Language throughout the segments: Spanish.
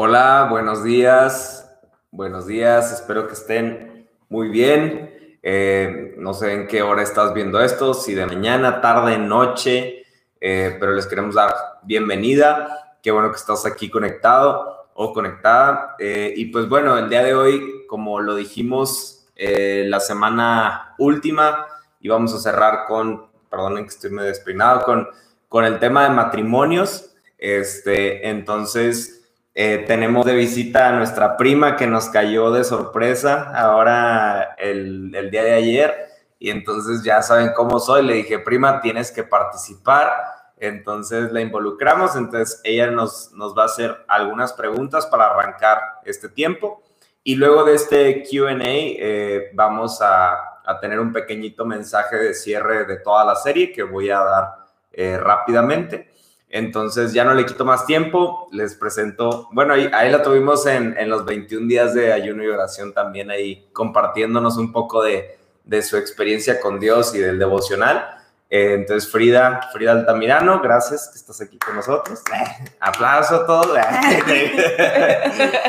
Hola, buenos días. Buenos días, espero que estén muy bien. Eh, no sé en qué hora estás viendo esto, si de mañana, tarde, noche, eh, pero les queremos dar bienvenida. Qué bueno que estás aquí conectado o conectada. Eh, y pues bueno, el día de hoy, como lo dijimos la semana última, íbamos a cerrar con, perdonen que estoy medio despeinado, con, con el tema de matrimonios. Este, entonces, eh, tenemos de visita a nuestra prima que nos cayó de sorpresa ahora el, el, día de ayer y entonces ya saben cómo soy. Le dije, prima, tienes que participar. Entonces la involucramos, entonces ella nos, nos va a hacer algunas preguntas para arrancar este tiempo y luego de este QA eh, vamos a, a, tener un pequeñito mensaje de cierre de toda la serie que voy a dar eh, rápidamente. Entonces ya no le quito más tiempo, les presento, bueno, ahí, ahí la tuvimos en, en, los 21 días de ayuno y oración también ahí compartiéndonos un poco de, de su experiencia con Dios y del devocional. Eh, entonces Frida, Frida Altamirano, gracias que estás aquí con nosotros. aplauso a todos.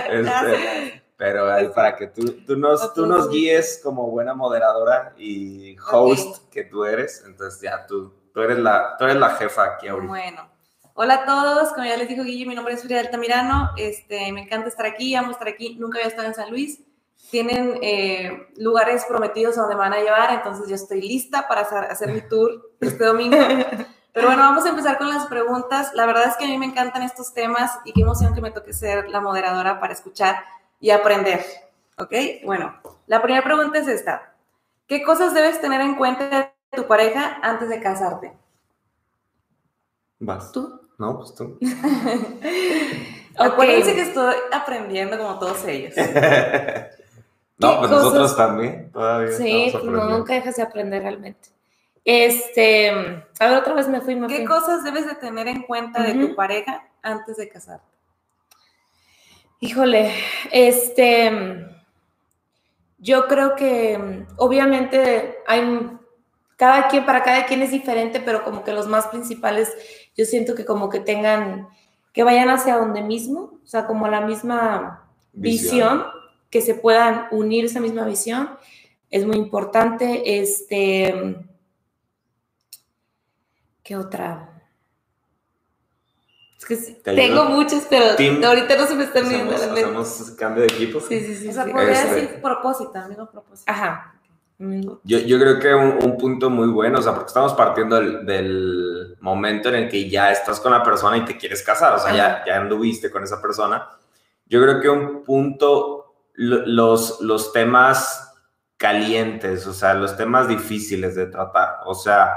este, pero ahí para que tú, tú, nos, tú nos guíes como buena moderadora y host okay. que tú eres, entonces ya tú, tú, eres la, tú eres la jefa aquí ahorita. Bueno. Hola a todos, como ya les dijo Guille, mi nombre es Frida Altamirano, este, me encanta estar aquí, amo estar aquí, nunca había estado en San Luis, tienen eh, lugares prometidos a donde me van a llevar, entonces yo estoy lista para hacer mi tour este domingo. Pero bueno, vamos a empezar con las preguntas. La verdad es que a mí me encantan estos temas y qué emoción que me toque ser la moderadora para escuchar y aprender. ¿Ok? Bueno, la primera pregunta es esta. ¿Qué cosas debes tener en cuenta de tu pareja antes de casarte? Vas. ¿Tú? No, pues tú. Acuérdense que estoy aprendiendo como todos ellos. no, pues nosotros también, todavía. Sí, no, nunca dejas de aprender realmente. Este, a ver, otra vez me fui. Me ¿Qué fui. cosas debes de tener en cuenta uh -huh. de tu pareja antes de casarte? Híjole, este, yo creo que obviamente hay cada quien, para cada quien es diferente, pero como que los más principales, yo siento que como que tengan, que vayan hacia donde mismo, o sea, como la misma visión, visión que se puedan unir esa misma visión, es muy importante. Este, ¿qué otra? Es que tengo muchas, pero Team, ahorita no se me están viendo la mente. ¿Hacemos cambio de equipo? Sí, sí, sí. O sea, sí. podría este. decir propósito, amigo propósito. Ajá. Yo, yo, creo que un, un, punto muy bueno, o sea, porque estamos partiendo del, del, momento en el que ya estás con la persona y te quieres casar, o sea, ya, ya anduviste con esa persona. Yo creo que un punto, los, los temas calientes, o sea, los temas difíciles de tratar, o sea,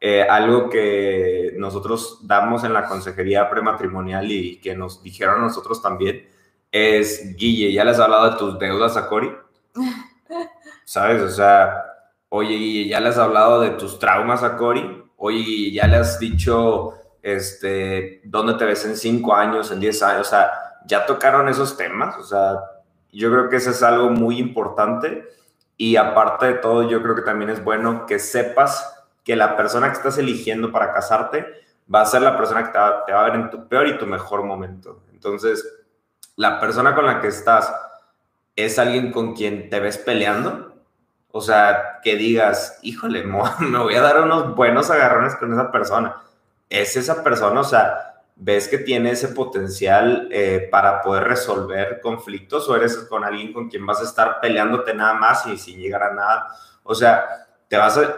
eh, algo que nosotros damos en la consejería prematrimonial y que nos dijeron nosotros también, es, Guille, ¿ya les has hablado de tus deudas a Cori? ¿sabes? O sea, oye, ya le has hablado de tus traumas a Cory, oye, ya le has dicho, este, dónde te ves en cinco años, en diez años, o sea, ya tocaron esos temas, o sea, yo creo que eso es algo muy importante y aparte de todo, yo creo que también es bueno que sepas que la persona que estás eligiendo para casarte va a ser la persona que te va, te va a ver en tu peor y tu mejor momento. Entonces, la persona con la que estás es alguien con quien te ves peleando, o sea, que digas, híjole, me voy a dar unos buenos agarrones con esa persona. Es esa persona, o sea, ves que tiene ese potencial eh, para poder resolver conflictos o eres con alguien con quien vas a estar peleándote nada más y sin llegar a nada. O sea, te vas a,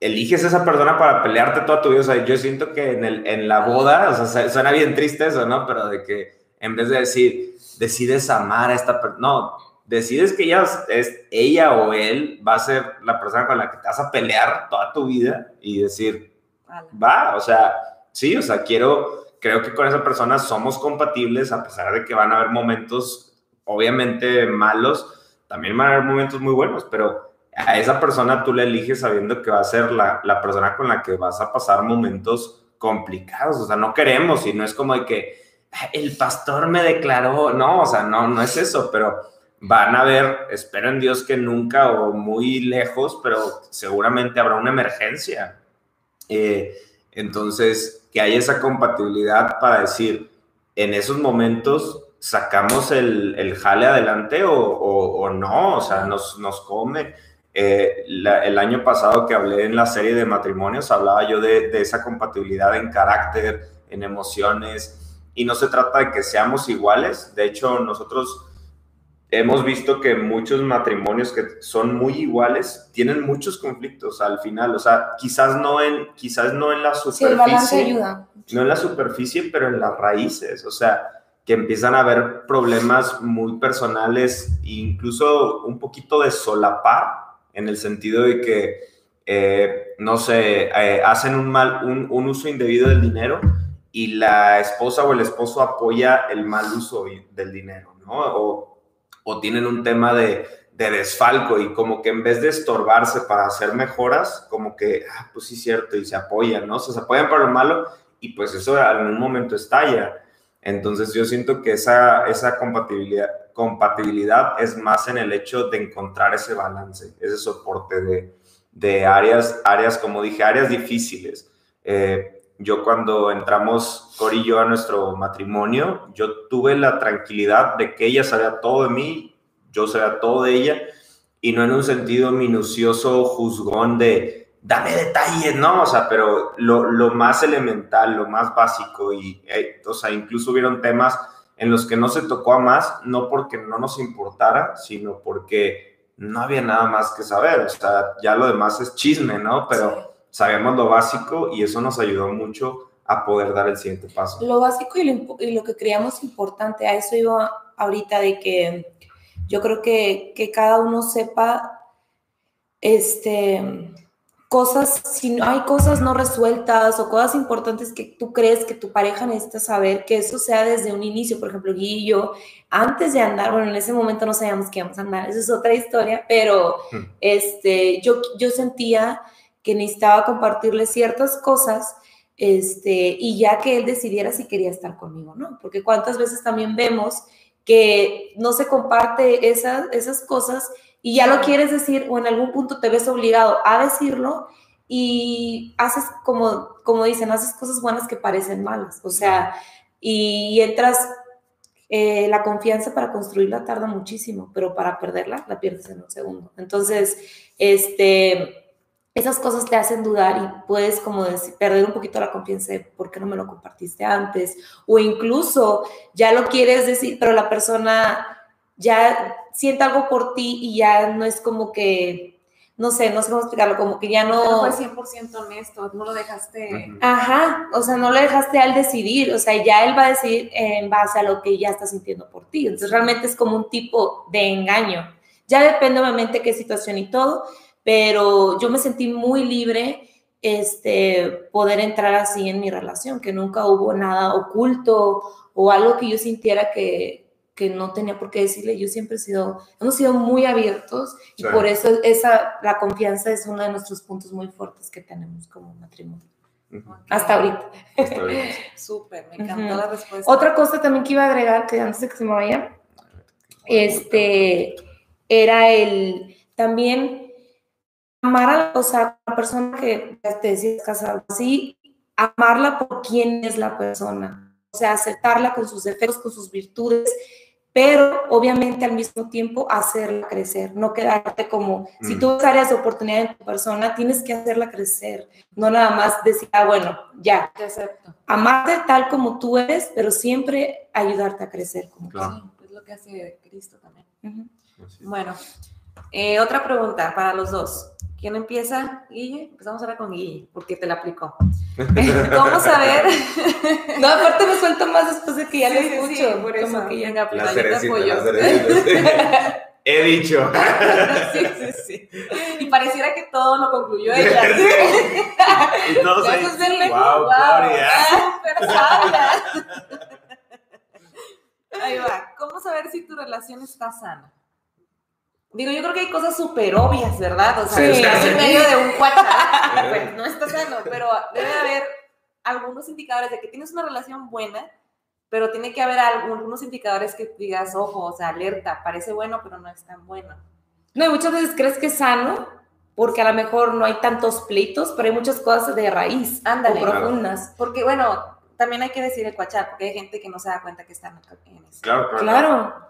eliges esa persona para pelearte toda tu vida. O sea, yo siento que en, el, en la boda, o sea, suena bien triste eso, ¿no? Pero de que en vez de decir, decides amar a esta persona, no, decides que ella es ella o él va a ser la persona con la que te vas a pelear toda tu vida y decir, vale. va, o sea, sí, o sea, quiero, creo que con esa persona somos compatibles a pesar de que van a haber momentos, obviamente malos, también van a haber momentos muy buenos, pero a esa persona tú la eliges sabiendo que va a ser la, la persona con la que vas a pasar momentos complicados, o sea, no queremos y no es como de que el pastor me declaró, no, o sea, no, no es eso, pero van a ver, espero en Dios que nunca o muy lejos, pero seguramente habrá una emergencia. Eh, entonces, que haya esa compatibilidad para decir, en esos momentos sacamos el, el jale adelante o, o, o, no, o sea, nos, nos come. Eh, la, el año pasado que hablé en la serie de matrimonios, hablaba yo de, de, esa compatibilidad en carácter, en emociones, y no se trata de que seamos iguales, de hecho nosotros hemos visto que muchos matrimonios que son muy iguales tienen muchos conflictos al final, o sea, quizás no en, quizás no en la superficie, sí, ayuda. no en la superficie, pero en las raíces, o sea, que empiezan a haber problemas muy personales, incluso un poquito de solapar, en el sentido de que, eh, no sé, eh, hacen un, mal, un, un uso indebido del dinero y la esposa o el esposo apoya el mal uso del dinero, ¿no? O, o tienen un tema de, de, desfalco y como que en vez de estorbarse para hacer mejoras, como que, ah, pues sí, cierto, y se apoyan, ¿no? O sea, se apoyan para lo malo y pues eso en un momento estalla. Entonces yo siento que esa, esa compatibilidad, compatibilidad es más en el hecho de encontrar ese balance, ese soporte de, de áreas, áreas, como dije, áreas difíciles. Eh, yo cuando entramos Cori y yo a nuestro matrimonio, yo tuve la tranquilidad de que ella sabía todo de mí, yo sabía todo de ella, y no en un sentido minucioso, juzgón de, dame detalles, ¿no? O sea, pero lo, lo más elemental, lo más básico, y, eh, o sea, incluso hubieron temas en los que no se tocó a más, no porque no nos importara, sino porque no había nada más que saber, o sea, ya lo demás es chisme, ¿no? Pero... sabíamos lo básico y eso nos ayudó mucho a poder dar el siguiente paso. Lo básico y lo, y lo que creíamos importante, a eso iba ahorita de que yo creo que, que cada uno sepa este, cosas, si no, hay cosas no resueltas o cosas importantes que tú crees que tu pareja necesita saber, que eso sea desde un inicio. Por ejemplo, Guy y yo, antes de andar, bueno, en ese momento no sabíamos que íbamos a andar, esa es otra historia, pero hmm. este, yo, yo sentía que necesitaba compartirle ciertas cosas este, y ya que él decidiera si quería estar conmigo, ¿no? Porque cuántas veces también vemos que no se comparte esas, esas cosas y ya lo quieres decir o en algún punto te ves obligado a decirlo y haces como, como dicen, haces cosas buenas que parecen malas, o sea, y entras, eh, la confianza para construirla tarda muchísimo, pero para perderla la pierdes en un segundo. Entonces, este esas cosas te hacen dudar y puedes como decir, perder un poquito la confianza de por qué no me lo compartiste antes o incluso ya lo quieres decir, pero la persona ya siente algo por ti y ya no es como que, no sé, no sé cómo explicarlo, como que ya no... No fue 100% honesto, no lo dejaste... Ajá, o sea, no lo dejaste al decidir, o sea, ya él va a decidir en base a lo que ya está sintiendo por ti. Entonces realmente es como un tipo de engaño. Ya depende obviamente qué situación y todo, pero yo me sentí muy libre este, poder entrar así en mi relación, que nunca hubo nada oculto o algo que yo sintiera que, que no tenía por qué decirle. Yo siempre he sido, hemos sido muy abiertos y por eso esa, la confianza es uno de nuestros puntos muy fuertes que tenemos como matrimonio. Okay. Hasta ahorita. ahorita. Súper, me encantó uh -huh. la respuesta. Otra cosa también que iba a agregar, que antes de que se me vaya, este, era el también amar a o sea, la persona que te decías casado así, amarla por quién es la persona, o sea, aceptarla con sus defectos, con sus virtudes, pero obviamente al mismo tiempo hacerla crecer, no quedarte como, mm. si tú ves áreas de oportunidad en tu persona, tienes que hacerla crecer, no nada más decir, ah, bueno, ya, te acepto. Amarte tal como tú eres, pero siempre ayudarte a crecer. Como claro. Sí, es lo que hace Cristo también. Uh -huh. Bueno, eh, otra pregunta para los dos. ¿Quién empieza? Guille. Empezamos ahora con Guille, porque te la aplicó. ¿Cómo saber? no, aparte me suelto más después de que ya sí, lo sí, escucho. Sí, por eso. que ya la yo te apoyo. He dicho. sí, sí, sí. Y pareciera que todo lo concluyó ella. y todos ahí, wow, Gloria. Súper sabia. Ahí va. ¿Cómo saber si tu relación está sana? Digo, yo creo que hay cosas súper obvias, ¿verdad? O sea, sí, estás en medio de un WhatsApp, pues no está sano, pero debe haber algunos indicadores de que tienes una relación buena, pero tiene que haber algunos indicadores que digas, ojo, o sea, alerta, parece bueno, pero no es tan bueno. No, y muchas veces crees que es sano, porque a lo mejor no hay tantos pleitos, pero hay muchas cosas de raíz, Ándale, profundas. Porque, bueno, también hay que decir el cuachar, porque hay gente que no se da cuenta que están en eso. Claro, claro. Claro.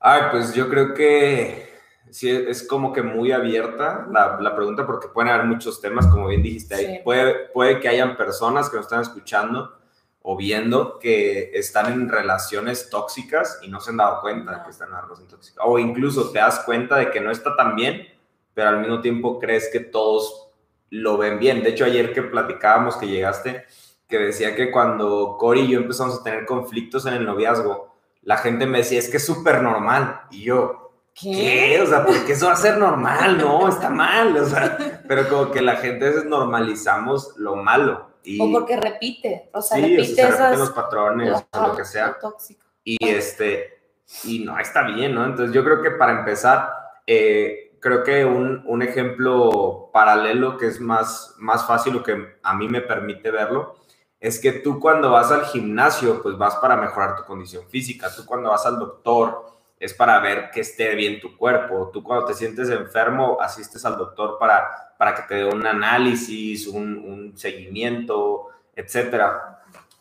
Ay, pues yo creo que sí, es como que muy abierta la, la pregunta porque pueden haber muchos temas, como bien dijiste ahí. Sí. Puede, puede que hayan personas que nos están escuchando o viendo que están en relaciones tóxicas y no se han dado cuenta de que están en una relación tóxica. O incluso te das cuenta de que no está tan bien, pero al mismo tiempo crees que todos lo ven bien. De hecho, ayer que platicábamos que llegaste, que decía que cuando Cory y yo empezamos a tener conflictos en el noviazgo, la gente me decía, es que es súper normal. Y yo, ¿qué? O sea, ¿por qué eso va a ser normal? No, está mal. O sea, pero como que la gente a veces normalizamos lo malo. Y, O porque repite, o sea, sí, o sea, repite se repiten esas... los patrones, o Ajá, lo que sea. lo tóxico. Y este, y no, está bien, ¿no? Entonces yo creo que para empezar, eh, creo que un, un ejemplo paralelo que es más, más fácil o que a mí me permite verlo, es que tú cuando vas al gimnasio, pues vas para mejorar tu condición física, tú cuando vas al doctor es para ver que esté bien tu cuerpo, tú cuando te sientes enfermo asistes al doctor para, para que te dé un análisis, un, un seguimiento, etcétera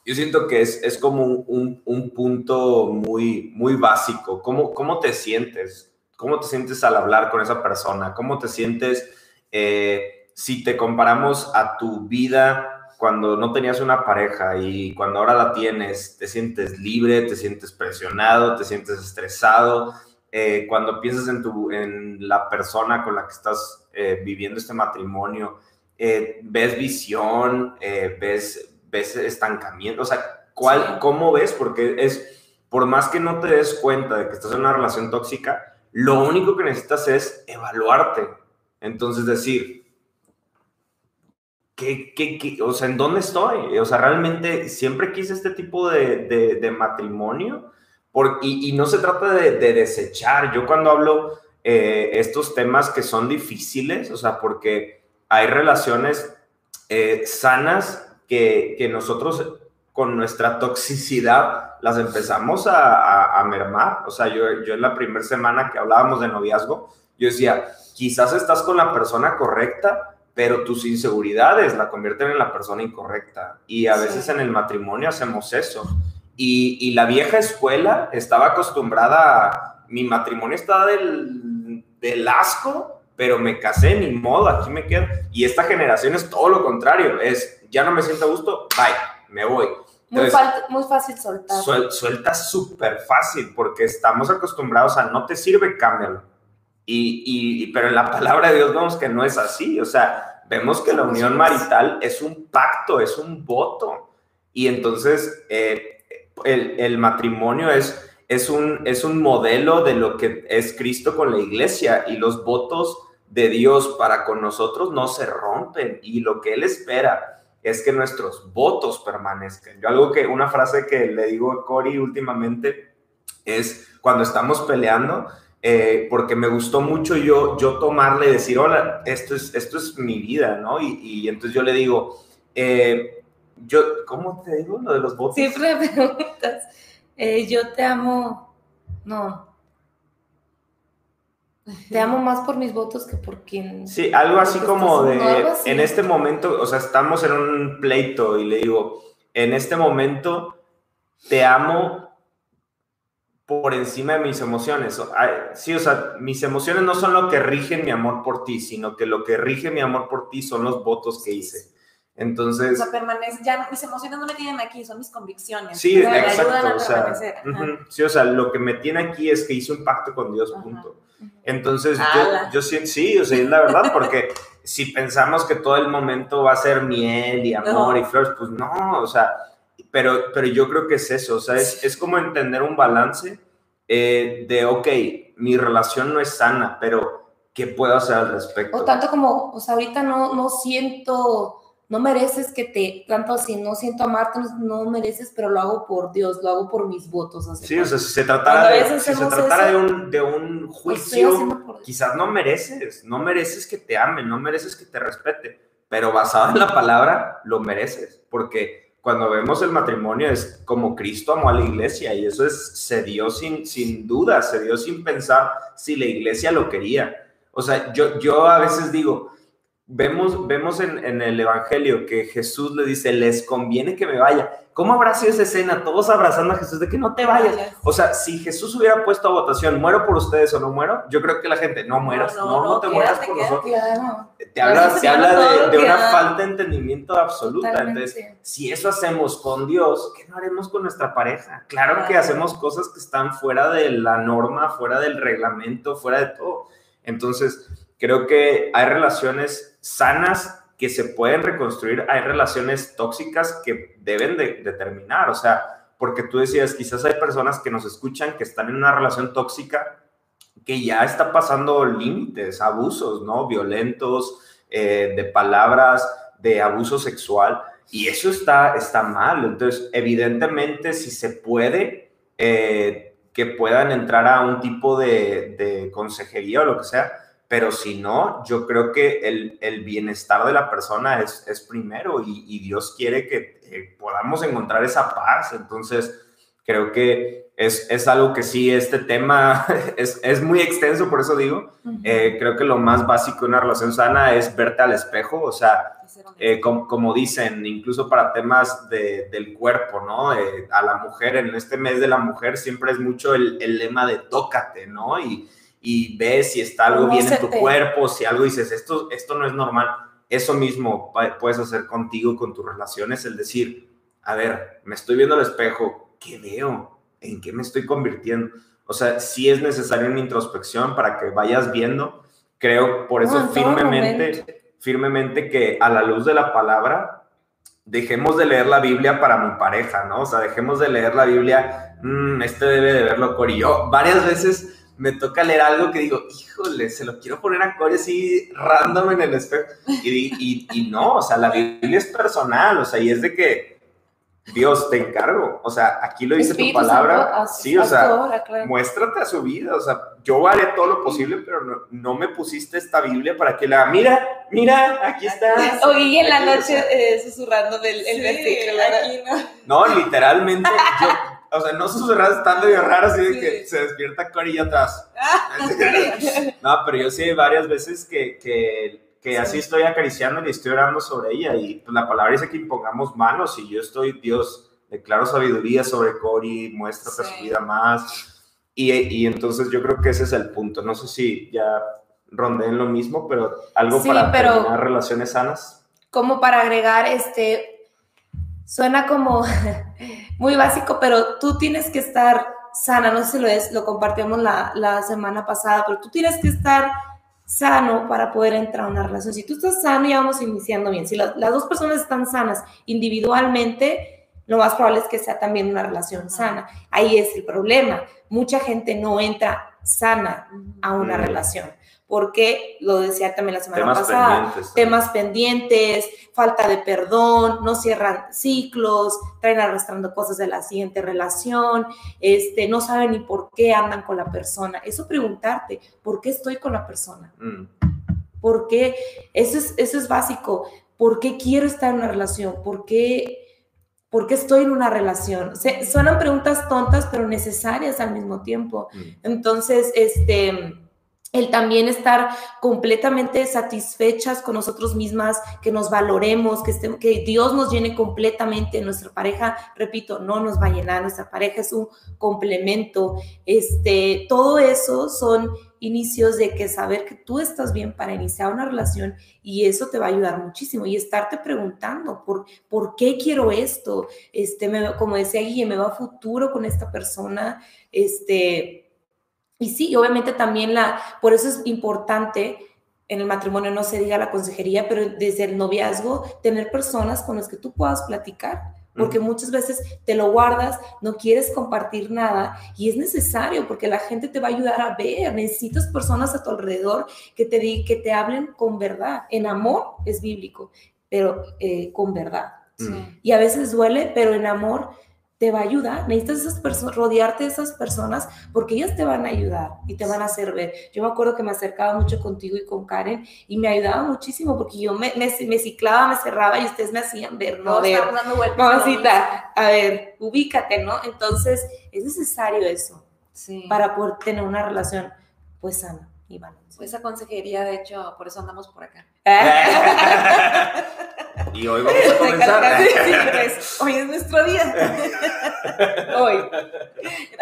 yo siento que es, es como un, un- un punto muy, muy básico. ¿Cómo, ¿Cómo te sientes? ¿Cómo te sientes al hablar con esa persona? ¿Cómo te sientes eh, si te comparamos a tu vida cuando no tenías una pareja y cuando ahora la tienes? ¿Te sientes libre? ¿Te sientes presionado? ¿Te sientes estresado? Eh, cuando piensas en, tu, en la persona con la que estás eh, viviendo este matrimonio, eh, ves visión, eh, ves, ves estancamiento, o sea, ¿cuál, Sí. ¿cómo ves? Porque es, por más que no te des cuenta de que estás en una relación tóxica, lo único que necesitas es evaluarte. Entonces decir, ¿qué, qué, qué? o sea, ¿en dónde estoy? O sea, realmente siempre quise este tipo de, de, de matrimonio por, y, y no se trata de, de desechar. Yo cuando hablo eh, estos temas que son difíciles, o sea, porque hay relaciones eh, sanas que, que nosotros con nuestra toxicidad las empezamos a, a- a mermar. O sea, yo, yo en la primera semana que hablábamos de noviazgo, yo decía, quizás estás con la persona correcta, pero tus inseguridades la convierten en la persona incorrecta. Y a Sí. veces en el matrimonio hacemos eso. Y, y la vieja escuela estaba acostumbrada a, mi matrimonio está del, del asco, pero me casé, ni modo, aquí me quedo. Y esta generación es todo lo contrario, es, ya no me siento a gusto, bye, me voy. Entonces, muy fácil soltar. Suel- suelta súper fácil porque estamos acostumbrados a no te sirve, cámbialo. Y, y- pero en la palabra de Dios vemos que no es así. O sea, vemos que la unión marital es un pacto, es un voto. Y entonces eh, el, el matrimonio es, es, un, es un modelo de lo que es Cristo con la iglesia y los votos de Dios para con nosotros no se rompen y lo que Él espera es que nuestros votos permanezcan. Yo algo que, una frase que le digo a Cory últimamente es cuando estamos peleando, eh, porque me gustó mucho yo, yo tomarle y decir, hola, esto es, esto es mi vida, ¿no? Y, y entonces yo le digo, eh, yo, ¿cómo te digo lo de los votos? Siempre me preguntas, eh, yo te amo, no. Te amo más por mis votos que por quien. Sí, algo así como de, así. en este momento, o sea, estamos en un pleito y le digo, en este momento te amo por encima de mis emociones. O- Sí, o sea, mis emociones no son lo que rigen mi amor por ti, sino que lo que rige mi amor por ti son los votos que hice. O Entonces, sea, permanece, ya mis emociones no me tienen aquí, son mis convicciones. sí, O exacto. O sea, sí, o sea, lo que me tiene aquí es que hice un pacto con Dios, Ajá. punto. Entonces, yo, yo siento, sí, o sea, es la verdad, porque si pensamos que todo el momento va a ser miel y amor No. y flores, pues no, o sea, pero, pero yo creo que es eso, o sea, es, es como entender un balance eh, de, ok, mi relación no es sana, pero ¿qué puedo hacer al respecto? O tanto como, o sea, ahorita no, no siento, no mereces que te, tanto así, no siento amarte, no, no mereces, pero lo hago por Dios, lo hago por mis votos. ¿hace Sí, o sea, si se tratara, de, si se tratara de, un, de un estoy juicio, por- quizás no mereces, no mereces que te amen, no mereces que te respete, pero basado en la palabra, lo mereces, porque cuando vemos el matrimonio es como Cristo amó a la iglesia y eso es, se dio sin, sin duda, se dio sin pensar si la iglesia lo quería. O sea, yo, yo a veces digo, vemos, vemos en, en, el Evangelio que Jesús le dice, les conviene que me vaya. ¿Cómo habrá sido esa escena? Todos abrazando a Jesús de que no te vayas. O sea, si Jesús hubiera puesto a votación, ¿muero por ustedes o no muero? Yo creo que la gente, no mueras, no, no, te mueras por nosotros. Te habla, se habla de, de una falta de entendimiento absoluta. Entonces, si eso hacemos con Dios, ¿qué no haremos con nuestra pareja? Claro que hacemos cosas que están fuera de la norma, fuera del reglamento, fuera de todo. Entonces, creo que hay relaciones sanas que se pueden reconstruir, hay relaciones tóxicas que deben de, terminar, o sea, porque tú decías, quizás hay personas que nos escuchan que están en una relación tóxica que ya está pasando límites, abusos, ¿no? Violentos, eh, de palabras, de abuso sexual, y eso está, está mal. Entonces, evidentemente, si se puede, eh, que puedan entrar a un tipo de, de consejería o lo que sea, pero si no, yo creo que el, el bienestar de la persona es, es primero y, y, Dios quiere que eh, podamos encontrar esa paz. Entonces, creo que es, es algo que sí, este tema es, es, muy extenso, por eso digo, eh, creo que lo más básico de una relación sana es verte al espejo, o sea, eh, como, como, dicen, incluso para temas de, del cuerpo, ¿no? a la mujer, en este mes de la mujer siempre es mucho el, el lema de tócate, ¿no? Y, y ves si está algo bien en tu cuerpo, si algo dices, esto, esto no es normal. Eso mismo puedes hacer contigo, con tus relaciones, el decir, a ver, me estoy viendo al espejo, ¿qué veo? ¿En qué me estoy convirtiendo? O sea, sí es necesario una introspección para que vayas viendo. Creo por eso firmemente, firmemente que a la luz de la palabra dejemos de leer la Biblia para mi pareja, ¿no? O sea, dejemos de leer la Biblia, mmm, este debe de verlo, Cori. Yo varias veces me toca leer algo que digo, híjole, se lo quiero poner a Corey así random en el espejo. Y, y, y, no, o sea, la Biblia es personal, o sea, y es de que Dios te encargo. O sea, aquí lo dice tu palabra. sí, o sea, muéstrate a su vida. O sea, yo haré todo lo posible, pero no, no me pusiste esta Biblia para que la, mira, mira, aquí está. Oí en la noche eh, susurrando del el versículo. Aquí, ¿no? no, literalmente, yo o sea, no susurras tan medio raro así de que se despierta Cory atrás. no, pero yo sí varias veces que, que, que así estoy acariciando y estoy orando sobre ella y pues, la palabra dice que impongamos manos y yo estoy, Dios, declaro sabiduría sobre Cory, muéstrate su vida más. Y, y, entonces yo creo que ese es el punto. No sé si ya rondé en lo mismo, pero algo para pero, tener relaciones sanas. Como para agregar, este, suena como muy básico, pero tú tienes que estar sana, no sé si lo es, lo compartimos la, la semana pasada, pero tú tienes que estar sano para poder entrar a una relación. Si tú estás sano, ya vamos iniciando bien. Si las dos personas están sanas individualmente, lo más probable es que sea también una relación sana. Ahí es el problema. Mucha gente no entra sana a una relación porque lo decía también la semana pasada, temas pendientes, falta de perdón, no cierran ciclos, traen arrastrando cosas de la siguiente relación, este, no saben ni por qué andan con la persona. Eso preguntarte, ¿por qué estoy con la persona? Mm. ¿Por qué? Eso es, eso es básico. ¿Por qué quiero estar en una relación? ¿Por qué, por qué estoy en una relación? Se, suenan preguntas tontas, pero necesarias al mismo tiempo. Mm. Entonces, este el también estar completamente satisfechas con nosotros mismas, que nos valoremos, que, estemos, que Dios nos llene completamente. Nuestra pareja, repito, no nos va a llenar, nuestra pareja es un complemento. Este, todo eso son inicios de que saber que tú estás bien para iniciar una relación y eso te va a ayudar muchísimo y estarte preguntando por, por qué quiero esto, este, como decía Guille, me va a futuro con esta persona, este, y sí, obviamente también la, por eso es importante en el matrimonio no se diga la consejería, pero desde el noviazgo, tener personas con las que tú puedas platicar, porque muchas veces te lo guardas, no quieres compartir nada y es necesario porque la gente te va a ayudar a ver, necesitas personas a tu alrededor que te, que te hablen con verdad. En amor es bíblico, pero eh, con verdad. Y a veces duele, pero en amor te va a ayudar. Necesitas esas personas, rodearte de esas personas porque ellas te van a ayudar y te van a hacer ver. Yo me acuerdo que me acercaba mucho contigo y con Karen y me ayudaba muchísimo porque yo me, me, ciclaba, me cerraba y ustedes me hacían ver, ¿no? A ver, mamacita, a ver, ubícate, ¿no? Entonces, es necesario eso para poder tener una relación, pues, sana. y balance. Esa consejería, de hecho, por eso andamos por acá. y hoy vamos a comenzar. Pues, hoy es nuestro día. Hoy.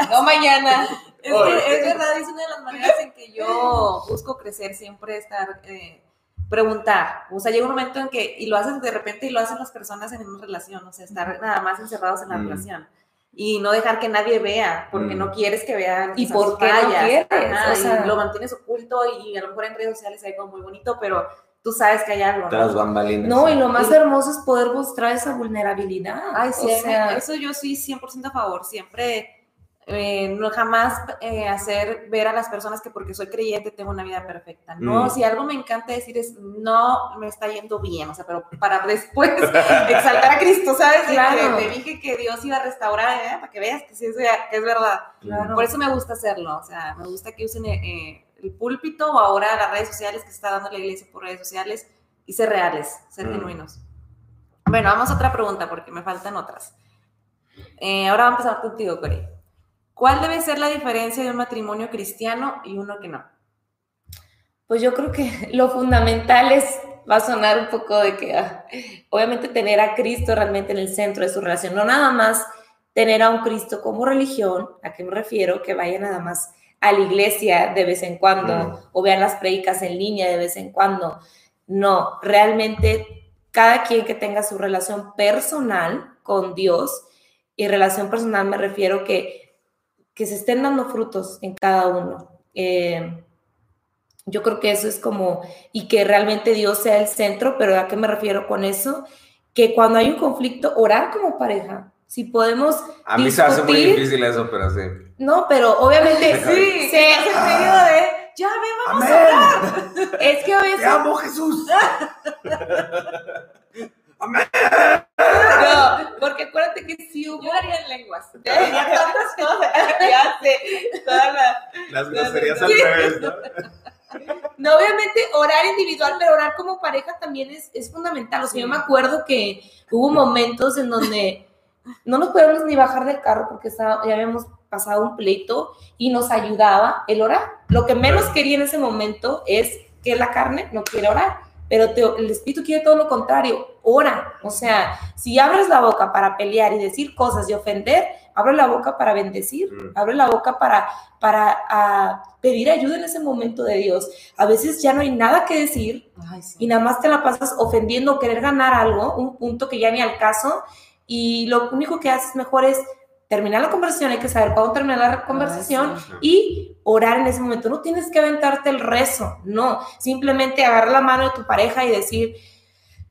No mañana. Es, Hoy. que, es verdad, es una de las maneras en que yo busco crecer, siempre estar, eh, preguntar. O sea, llega un momento en que, y lo haces de repente y lo hacen las personas en una relación, o sea, estar nada más encerrados en la Mm. relación. Y no dejar que nadie vea, porque Mm. no quieres que vean. ¿Y por qué no quieres? Ajá, O y sea- lo mantienes oculto y a lo mejor en redes sociales ve como muy bonito, pero tú sabes que hay algo. Tras ¿no? bambalinas. No, y lo más hermoso es poder mostrar esa vulnerabilidad. Ay, sí, o sea, eso yo sí 100% a favor. Siempre, eh, no jamás eh, hacer ver a las personas que porque soy creyente tengo una vida perfecta. No, Mm. si algo me encanta decir es, no me está yendo bien, o sea, pero para después exaltar a Cristo, ¿sabes? Claro. te dije que Dios iba a restaurar, ¿eh? para que veas que sí es, que es verdad. Claro. Por eso me gusta hacerlo, o sea, me gusta que usen eh, el púlpito o ahora las redes sociales que se está dando la iglesia por redes sociales y ser reales, ser Mm. genuinos. Bueno, vamos a otra pregunta porque me faltan otras. Eh, ahora vamos a empezar contigo, Corey. ¿Cuál debe ser la diferencia de un matrimonio cristiano y uno que no? Pues yo creo que lo fundamental es, va a sonar un poco de que, ah, obviamente tener a Cristo realmente en el centro de su relación, no nada más tener a un Cristo como religión, ¿a qué me refiero? Que vaya nada más a la iglesia de vez en cuando Mm. o vean las predicas en línea de vez en cuando. No, realmente cada quien que tenga su relación personal con Dios, y relación personal me refiero que, que se estén dando frutos en cada uno. Eh, yo creo que eso es como, y que realmente Dios sea el centro, pero ¿a qué me refiero con eso? Que cuando hay un conflicto, orar como pareja. Si podemos, A mí se hace muy discutir. difícil eso, pero sí. No, pero obviamente, Sí, se- en medio de, ya ve, vamos a ¡Amén! es que a veces, ¡Te amo, Jesús! ¡Amén! no, porque acuérdate que si hubo, Yo haría en lenguas. Diría tantas cosas, ya sé, toda la- Las groserías al revés, ¿no? No, obviamente orar individual, pero orar como pareja también es, es fundamental. O sea, yo me acuerdo que hubo momentos en donde no nos podíamos ni bajar del carro porque estaba, ya habíamos pasado un pleito y nos ayudaba el orar. Lo que menos quería en ese momento es que la carne no quiere orar, pero te- el espíritu quiere todo lo contrario, ora. O sea, si abres la boca para pelear y decir cosas y ofender, abre la boca para bendecir, Mm. abre la boca para, para pedir ayuda en ese momento de Dios. A veces ya no hay nada que decir Ay, sí. y nada más te la pasas ofendiendo o querer ganar algo, un punto que ya ni al caso, y lo único que haces mejor es terminar la conversación, hay que saber cuándo terminar la conversación sí. y orar en ese momento. No tienes que aventarte el rezo, no, simplemente agarrar la mano de tu pareja y decir,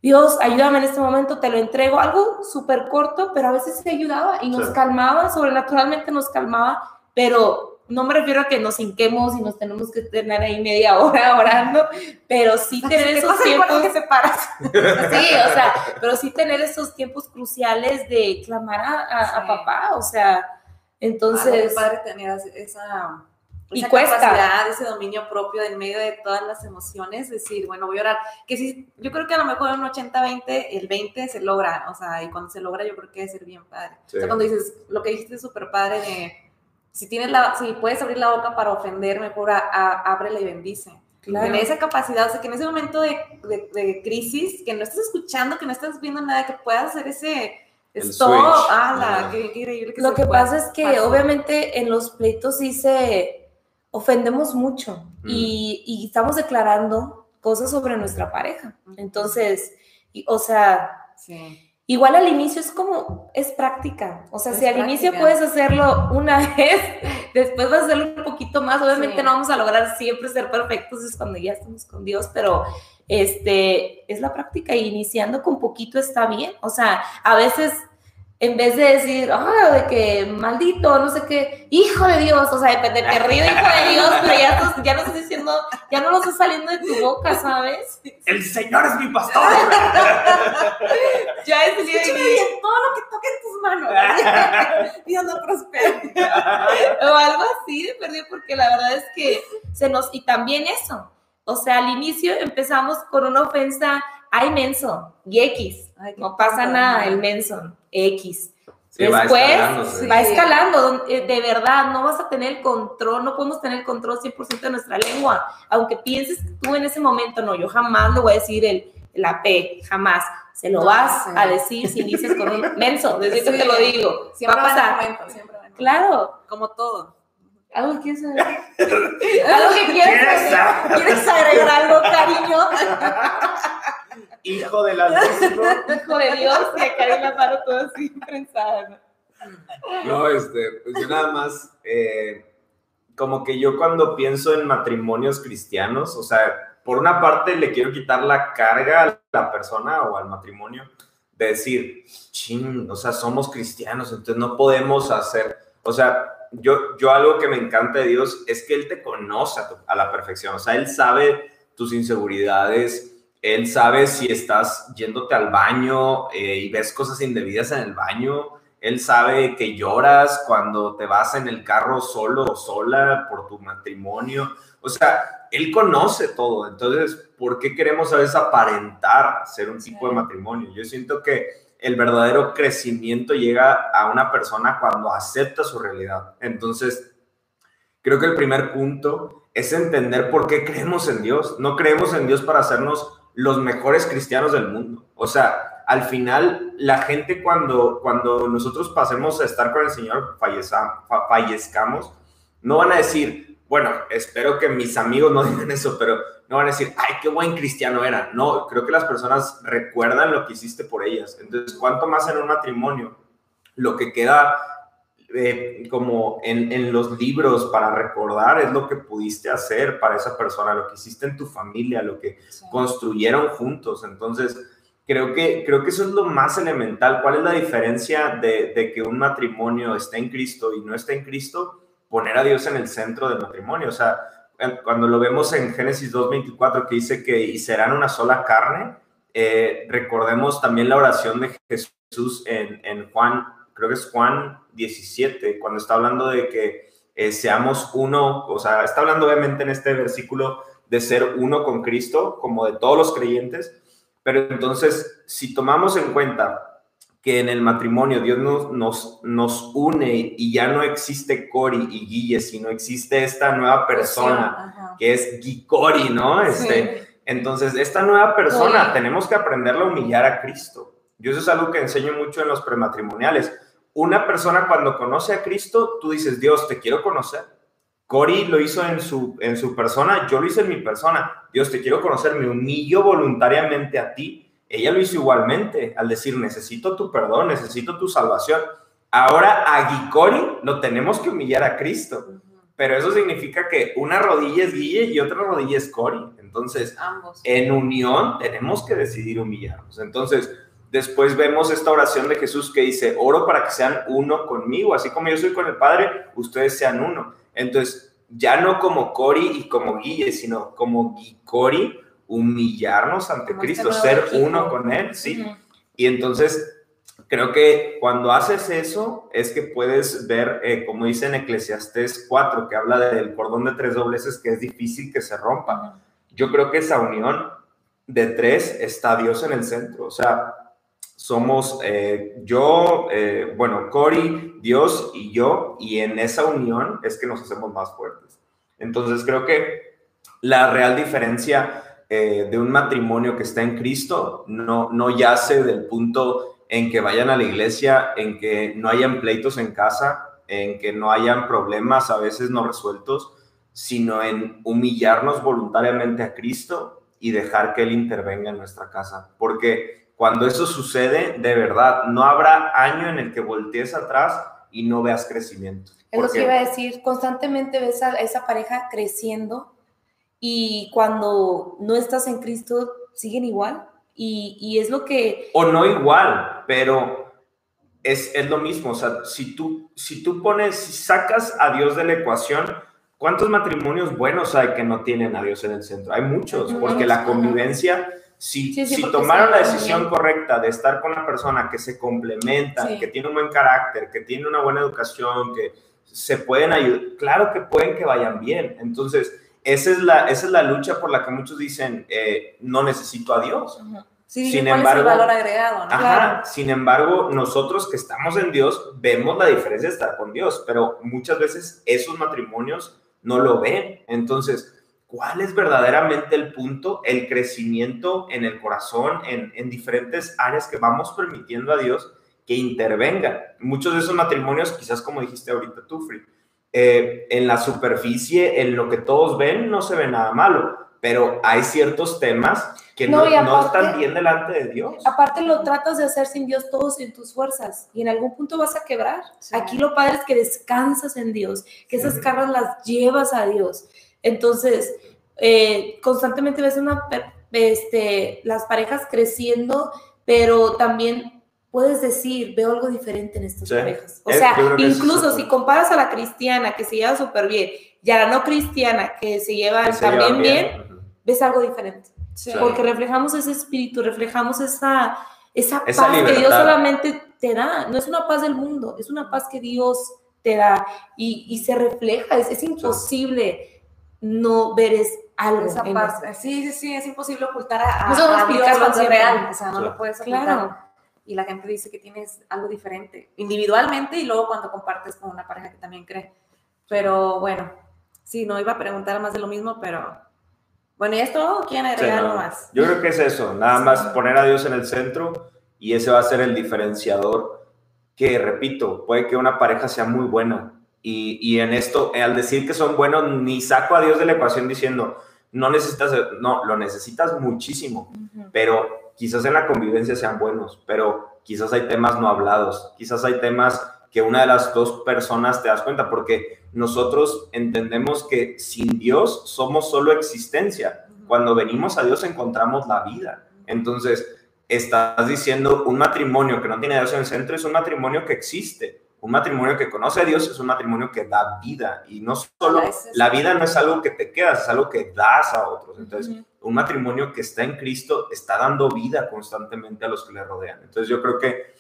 Dios, ayúdame en este momento, te lo entrego. Algo súper corto, pero a veces se ayudaba y nos Sí. calmaba, sobrenaturalmente nos calmaba, pero no me refiero a que nos hinquemos y nos tenemos que tener ahí media hora orando, pero sí tener ¿Qué esos pasa cuando tiempos. que se paras? Sí, o sea, pero sí tener esos tiempos cruciales de clamar a, a- a Sí. papá, o sea, Entonces, Ah, padre tener esa, Y esa cuesta. capacidad, ese dominio propio en medio de todas las emociones, decir, bueno, voy a orar. Que sí, yo creo que a lo mejor en un 80-20, el 20 se logra, o sea, y cuando se logra yo creo que debe ser bien padre. Sí. O sea, cuando dices, lo que dijiste es súper padre de, si tienes la, si puedes abrir la boca para ofender, mejor a- a- ábrela y bendice. claro. Tener esa capacidad, o sea, que en ese momento de, de- de crisis, que no estás escuchando, que no estás viendo nada, que puedas hacer ese stop. Ajá. Qué, qué increíble que Lo se que pueda pasa es que pasar. obviamente en los pleitos sí se ofendemos mucho Mm. y, y estamos declarando cosas sobre nuestra pareja. Entonces, y- o sea, Sí. Igual al inicio es como, es práctica. O sea, Es si al inicio puedes hacerlo una vez, después vas a hacerlo un poquito más. Obviamente Sí. no vamos a lograr siempre ser perfectos, es cuando ya estamos con Dios, pero este, es la práctica y iniciando con poquito está bien. O sea, a veces en vez de decir, ah, de que maldito, no sé qué, hijo de Dios, o sea, depende, te río, hijo de Dios, pero ya, no- ya no estás diciendo, ya no lo estás saliendo de tu boca, ¿sabes? ¡El Señor es mi pastor! Ya es Escúchame bien, todo lo que toque en tus manos. Dios lo prospere. o algo así de perdido, porque la verdad es que se nos, y también eso, o sea, al inicio empezamos con una ofensa, ay, menso, y X, no pasa nada, el menso, X. Después va escalando, eh, de verdad, no vas a tener el control, no podemos tener el control 100% de nuestra lengua, aunque pienses tú en ese momento, no, yo jamás le voy a decir el, la P, jamás, se lo vas a decir si dices con un menso, desde que te lo digo, siempre va a pasar. siempre claro. Como todo. ¿Algo que quieres saber? ¿Algo que quieres saber? ¿Quieres agregar algo, cariño? Hijo de la Hijo de Dios, que acá en la mano todo así prensada. No, este, pues yo nada más, eh, como que yo cuando pienso en matrimonios cristianos, o sea, por una parte le quiero quitar la carga a la persona o al matrimonio de decir, ching, o sea, somos cristianos, entonces no podemos hacer, o sea, yo, yo algo que me encanta de Dios es que Él te conoce a, la perfección, o sea, Él sabe tus inseguridades, Él sabe si estás yéndote al baño eh, y ves cosas indebidas en el baño, Él sabe que lloras cuando te vas en el carro solo o sola por tu matrimonio, o sea, Él conoce todo, entonces, ¿por qué queremos a veces aparentar ser un tipo de matrimonio? Yo siento que el verdadero crecimiento llega a una persona cuando acepta su realidad. Entonces, creo que el primer punto es entender por qué creemos en Dios. No creemos en Dios para hacernos los mejores cristianos del mundo. O sea, al final, la gente cuando, cuando nosotros pasemos a estar con el Señor, fallezcamos, no van a decir, bueno, espero que mis amigos no digan eso, pero no van a decir, ay, qué buen cristiano era. No, creo que las personas recuerdan lo que hiciste por ellas. Entonces, ¿cuánto más en un matrimonio? Lo que queda eh, como en, en, los libros para recordar es lo que pudiste hacer para esa persona, lo que hiciste en tu familia, lo que construyeron juntos. Entonces, creo que, creo que eso es lo más elemental. ¿Cuál es la diferencia de, de que un matrimonio esté en Cristo y no esté en Cristo? Poner a Dios en el centro del matrimonio. O sea, cuando lo vemos en Génesis 2.24 que dice que y serán una sola carne, eh, recordemos también la oración de Jesús en, Juan, creo que es Juan 17, cuando está hablando de que eh, seamos uno, o sea, está hablando obviamente en este versículo de ser uno con Cristo, como de todos los creyentes, pero entonces, si tomamos en cuenta que en el matrimonio Dios nos, nos, nos une y ya no existe Cori y Guille, sino existe esta nueva persona que es Cori, ¿no? Este, Entonces, esta nueva persona tenemos que aprenderla a humillar a Cristo. Yo eso es algo que enseño mucho en los prematrimoniales. Una persona cuando conoce a Cristo, tú dices, Dios, te quiero conocer. Cori lo hizo en su, en su persona, yo lo hice en mi persona. Dios, te quiero conocer, me humillo voluntariamente a ti ella lo hizo igualmente al decir, necesito tu perdón, necesito tu salvación. Ahora a Gicori lo tenemos que humillar a Cristo. Pero eso significa que una rodilla es Guille y otra rodilla es Cori. Entonces, en unión tenemos que decidir humillarnos. Entonces, después vemos esta oración de Jesús que dice, oro para que sean uno conmigo, así como yo soy con el Padre, ustedes sean uno. Entonces, ya no como Cori y como Guille, sino como Gicori humillarnos ante este Cristo, ser uno con Él, ¿sí? Y entonces, creo que cuando haces eso, es que puedes ver, eh, como dice en Eclesiastés 4, que habla del cordón de tres dobleces, que es difícil que se rompa. Yo creo que esa unión de tres está Dios en el centro, o sea, somos eh, yo, eh, bueno, Cory, Dios y yo, y en esa unión es que nos hacemos más fuertes. Entonces creo que la real diferencia eh, de un matrimonio que está en Cristo no, no yace del punto en que vayan a la iglesia, en que no hayan pleitos en casa, en que no hayan problemas a veces no resueltos, sino en humillarnos voluntariamente a Cristo y dejar que Él intervenga en nuestra casa. Porque cuando eso sucede, de verdad, no habrá año en el que voltees atrás y no veas crecimiento. Es lo que iba a decir, constantemente ves a esa pareja creciendo y cuando no estás en Cristo siguen igual. Y, y es lo que... O no igual, pero es, es, lo mismo. O sea, si tú, si tú pones, si sacas a Dios de la ecuación, ¿cuántos matrimonios buenos hay que no tienen a Dios en el centro? Hay muchos, porque la convivencia... Si, si tomaron la decisión correcta de estar con una persona que se complementa, que tiene un buen carácter, que tiene una buena educación, que se pueden ayudar, claro que pueden que vayan bien. Entonces, esa es la, esa es la lucha por la que muchos dicen, eh, no necesito a Dios. Sí, Sin ¿cuál embargo- valor agregado? ¿no? Ajá, Claro. sin embargo, nosotros que estamos en Dios vemos la diferencia de estar con Dios, pero muchas veces esos matrimonios no lo ven. Entonces, ¿cuál es verdaderamente el punto? El crecimiento en el corazón, en, en diferentes áreas que vamos permitiendo a Dios que intervenga. Muchos de esos matrimonios, quizás como dijiste ahorita tú, Free, eh, en la superficie, en lo que todos ven, no se ve nada malo, pero hay ciertos temas que No, están bien delante de Dios. Aparte lo tratas de hacer sin Dios todos en tus fuerzas y en algún punto vas a quebrar. Sí. Aquí lo padre es que descansas en Dios, que esas Sí. cargas las llevas a Dios. Entonces, eh, constantemente ves una, este, las parejas creciendo, pero también puedes decir, veo algo diferente en estas Sí. parejas. O Es- sea, es incluso si comparas a la cristiana que se lleva súper bien y a la no cristiana que se lleva Que se también llevan bien, Ujú. ves algo diferente Sí. porque reflejamos ese espíritu, reflejamos esa, esa, Esa paz que Dios libertad. solamente te da. No es una paz del mundo, es una paz que Dios te da y, y se refleja. Es, es imposible no ver es algo. Esa en parte. Sí, sí, sí, es imposible ocultar a, a- No a cuando es real. O sea, no Claro. lo puedes ocultar. Claro. Y la gente dice que tienes algo diferente, individualmente y luego cuando compartes con una pareja que también cree. Pero bueno, sí, no iba a preguntar más de lo mismo, pero bueno, ¿y esto o quieren Sí, no, más? Yo creo que es eso, nada Sí. más poner a Dios en el centro y ese va a ser el diferenciador que, repito, puede que una pareja sea muy buena y, y en esto, al decir que son buenos, ni saco a Dios de la ecuación diciendo, no necesitas, no, lo necesitas muchísimo, Ujú. pero quizás en la convivencia sean buenos, pero quizás hay temas no hablados, quizás hay temas que una de las dos personas te das cuenta, porque nosotros entendemos que sin Dios somos solo existencia. Cuando venimos a Dios encontramos la vida. Entonces, estás diciendo un matrimonio que no tiene a Dios en el centro es un matrimonio que existe. Un matrimonio que conoce a Dios es un matrimonio que da vida. Y no solo, la vida no es algo que te quedas, es algo que das a otros. Entonces, Ujú. un matrimonio que está en Cristo está dando vida constantemente a los que le rodean. Entonces yo creo que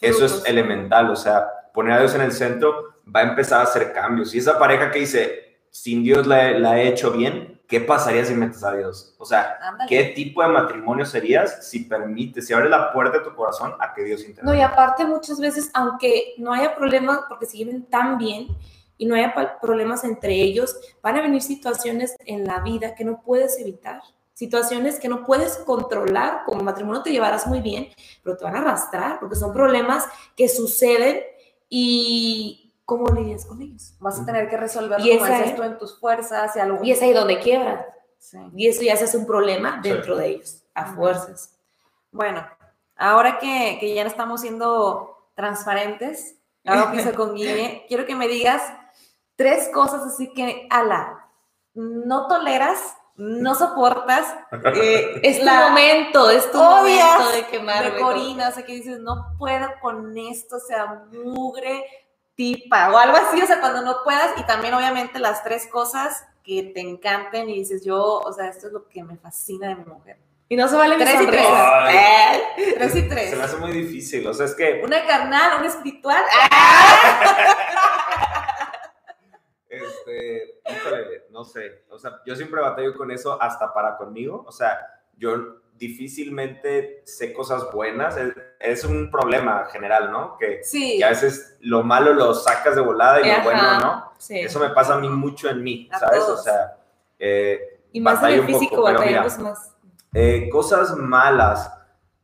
eso es elemental, o sea, poner a Dios en el centro va a empezar a hacer cambios. Y esa pareja que dice, sin Dios la, la he hecho bien, ¿qué pasaría si metes a Dios? O sea, Ándale. ¿qué tipo de matrimonio serías si permites, si abres la puerta de tu corazón a que Dios No, y intervenga? aparte muchas veces, aunque no haya problemas, porque se lleven tan bien y no haya problemas entre ellos, van a venir situaciones en la vida que no puedes evitar. Situaciones que no puedes controlar, como matrimonio te llevarás muy bien, pero te van a arrastrar, porque son problemas que suceden y cómo lidias con ellos. Vas a tener que resolverlo, Y como esa dices es- tú, en tus fuerzas y algo. Y es ahí donde quiebran. Sí. Y eso ya se hace un problema Sí. dentro de ellos, a fuerzas. Bueno, ahora que, que ya no estamos siendo transparentes, ahora que hice con Guille, quiero que me digas tres cosas así que, ala, no toleras, no soportas, eh, Es tu la- momento, es tu momento de quemarme. de Corina, o sea, que dices, no puedo con esto, o sea, mugre, tipa, o algo así, o sea, cuando no puedas, y también obviamente las tres cosas que te encanten y dices, yo, o sea, esto es lo que me fascina de mi mujer. Y no se vale mi Tres y tres. Eh. Tres y Se tres. me hace muy difícil, o sea, es que Una carnal, una espiritual. Este, híjole, no sé. O sea, yo siempre batallo con eso hasta para conmigo. O sea, yo difícilmente sé cosas buenas. Es, es un problema general, ¿no? Que, Sí. que a veces lo malo lo sacas de volada y lo Ajá, bueno no. sí. Eso me pasa a mí mucho en mí, A ¿sabes? todos. O sea, eh, Y más en el poco, físico, pero mira, batallamos más. eh, cosas malas.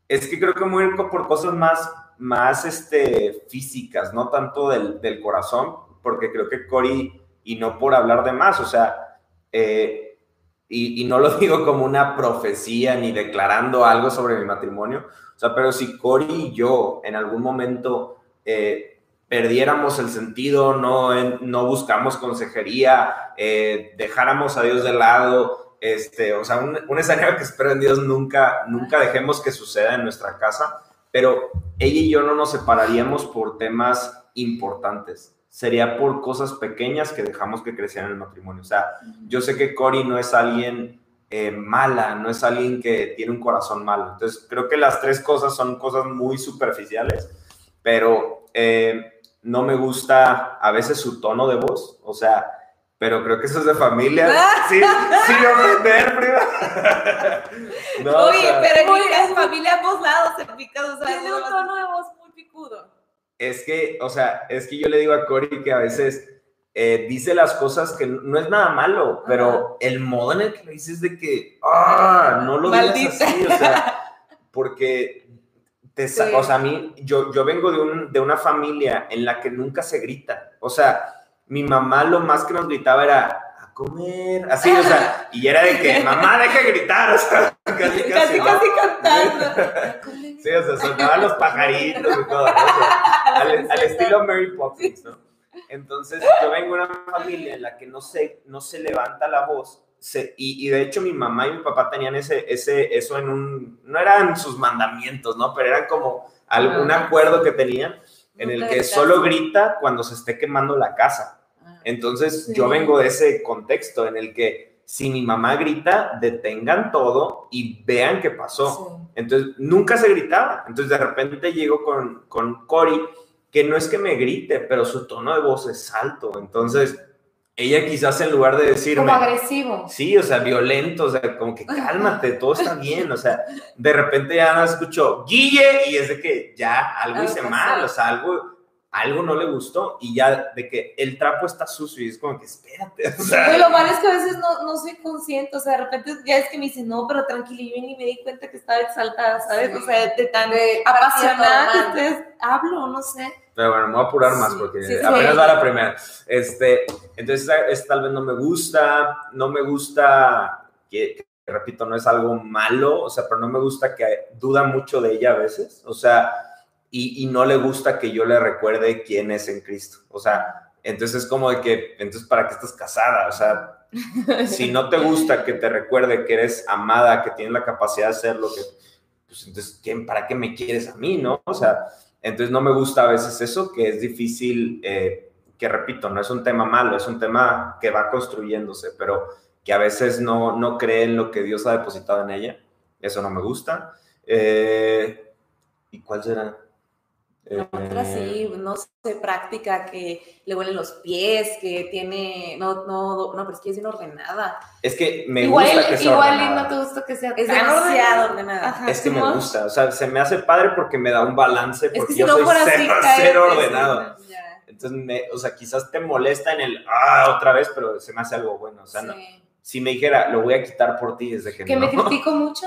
Es que creo que muy por cosas más, más este, físicas, no tanto del, del corazón, porque creo que Cory, y no por hablar de más, o sea, eh, y, y no lo digo como una profecía ni declarando algo sobre mi matrimonio, o sea, pero si Cory y yo en algún momento eh, perdiéramos el sentido, no, no buscamos consejería, eh, dejáramos a Dios de lado, este, o sea, un, un escenario que espero en Dios nunca, nunca dejemos que suceda en nuestra casa, pero ella y yo no nos separaríamos por temas importantes. Sería por cosas pequeñas que dejamos que crecieran en el matrimonio. O sea, yo sé que Cory no es alguien eh, mala, no es alguien que tiene un corazón malo. Entonces, creo que las tres cosas son cosas muy superficiales, pero eh, no me gusta a veces su tono de voz. O sea, pero creo que eso es de familia. Sí, sin ofender, prima. No, Oye, pero en familia ambos lados se pica, o sea, tiene un tono de voz muy picudo. Es que, o sea, es que yo le digo a Cory que a veces eh, dice las cosas que no es nada malo, pero el modo en el que lo dices de que, ah, no lo digas así, o sea, porque te, o sea, a mí, yo, yo vengo de, un, de una familia en la que nunca se grita, o sea, mi mamá lo más que nos gritaba era, comer, así, o sea, y era de que, mamá, deja de gritar, o sea, casi, casi, casi, cantando. sí, o sea, sonaban los pajaritos y todo, al, al, estilo Mary Poppins, ¿no? Entonces, yo vengo de una familia en la que no se, no se levanta la voz. y, y, de hecho mi mamá y mi papá tenían ese, ese, eso en un, no eran sus mandamientos, ¿no? Pero eran como algún acuerdo que tenían en el que solo grita cuando se esté quemando la casa. Entonces, yo vengo de ese contexto en el que si mi mamá grita, detengan todo y vean qué pasó. Entonces, nunca se gritaba. Entonces, de repente llego con, con Cory que no es que me grite, pero su tono de voz es alto. Entonces, ella quizás en lugar de decirme... Como agresivo. Sí, o sea, violento, o sea, como que cálmate, todo está bien, o sea, de repente ya no escucho Guille y es de que ya algo hice mal, o sea, algo, algo no le gustó y ya de que el trapo está sucio y es como que espérate. O sea. lo malo es que a veces no, no soy consciente, o sea, de repente ya es que me dicen, no, pero tranquilo, yo ni me di cuenta que estaba exaltada, ¿sabes? O sea, de tan apasionada que ustedes hablo, no sé. Pero bueno, me voy a apurar más porque apenas va la primera. Este, entonces, es, tal vez no me gusta, no me gusta, que, repito, no es algo malo, o sea, pero no me gusta que duda mucho de ella a veces, o sea, y, y no le gusta que yo le recuerde quién es en Cristo, o sea, entonces es como de que, entonces, ¿para qué estás casada? O sea, si no te gusta que te recuerde que eres amada, que tienes la capacidad de hacer lo que, pues entonces, ¿para qué me quieres a mí, no? O sea, entonces no me gusta a veces eso, que es difícil, eh, que repito, no es un tema malo, es un tema que va construyéndose, pero que a veces no, no cree en lo que Dios ha depositado en ella. Eso no me gusta. Eh, ¿Y cuál será? Otra sí, eh, no sé, práctica, que le huelen los pies, que tiene, no, no, no, pero es que es bien ordenada. Es que me gusta que sea igual Igual no te gusta que sea Es demasiado ordenada. es que me gusta, o sea, se me hace padre porque me da un balance, porque yo soy cero, ordenado. Entonces, me, o sea, quizás te molesta en el, ah, otra vez, pero se me hace algo bueno, o sea, no, si me dijera, lo voy a quitar por ti desde que ¿Que me critico mucho?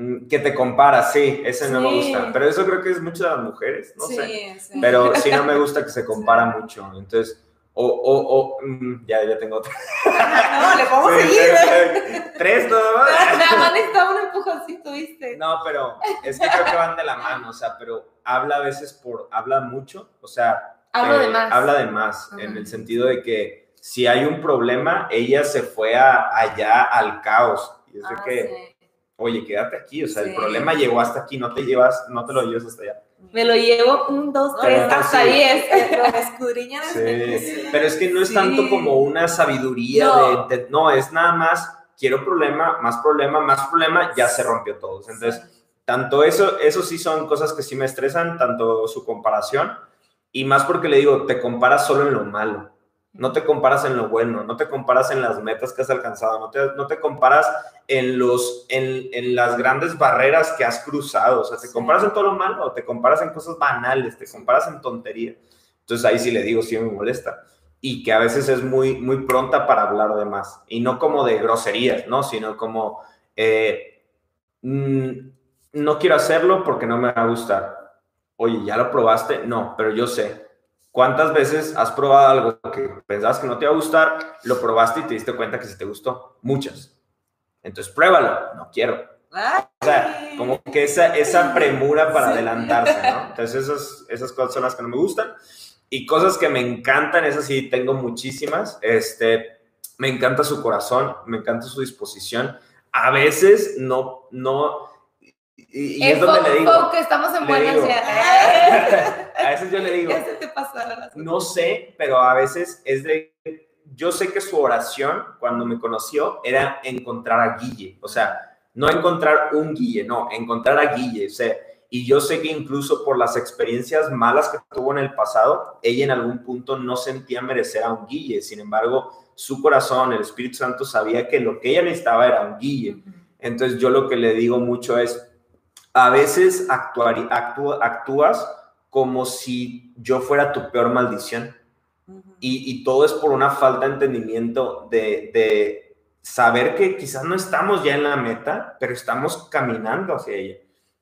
Mm, que te comparas, sí, ese no me gusta. Pero eso creo que es mucho de las mujeres, no sé. Pero sí no me gusta que se compara mucho. Entonces, o, o, o, mm, ya, ya tengo otra. no, le podemos seguir. Tres nada más. Nada más necesitaba un empujoncito, ¿viste? No, pero es que creo que van de la mano, o sea, pero habla a veces por, habla mucho, o sea. Habla de más. Habla de más, en el sentido de que si hay un problema, ella se fue a, allá al caos. Y es de ah, que oye, quédate aquí, o sea, el problema llegó hasta aquí, no te llevas, no te lo llevas hasta allá. Me lo llevo un, dos, tres, hasta diez. sí. Pero es que no es tanto como una sabiduría no. De, no, es nada más, quiero problema, más problema, más problema, ya se rompió todo. Entonces, tanto eso, eso sí son cosas que sí me estresan, tanto su comparación, y más porque le digo, te comparas solo en lo malo. No te comparas en lo bueno, no te comparas en las metas que has alcanzado, no te, no te comparas en, los, en, en, las grandes barreras que has cruzado. O sea, te comparas en todo lo malo, te comparas en cosas banales, te comparas en tontería. Entonces ahí sí le digo, sí me molesta. Y que a veces es muy, muy pronta para hablar de más. Y no como de groserías, ¿no? Sino como, eh, mm, no quiero hacerlo porque no me va a gustar. Oye, ¿ya lo probaste? No, pero yo sé ¿Cuántas veces has probado algo que pensabas que no te iba a gustar, lo probaste y te diste cuenta que se te gustó? Muchas. Entonces pruébalo. No quiero. O sea, como que esa, esa premura para adelantarse, ¿no? Entonces esas, esas cosas son las que no me gustan. Y cosas que me encantan, esas sí tengo muchísimas. Este, me encanta su corazón, me encanta su disposición. A veces no, no, y, es donde le digo. que estamos en buena a veces yo le digo. no sé, pero a veces es de. Yo sé que su oración, cuando me conoció, era encontrar a Guille. O sea, no encontrar un Guille, no, encontrar a Guille. O sea, y yo sé que incluso por las experiencias malas que tuvo en el pasado, ella en algún punto no sentía merecer a un Guille. Sin embargo, su corazón, el Espíritu Santo sabía que lo que ella necesitaba era un Guille. Entonces yo lo que le digo mucho es, a veces actuar, actúas como si yo fuera tu peor maldición. y, todo es por una falta de entendimiento de, de, saber que quizás no estamos ya en la meta, pero estamos caminando hacia ella.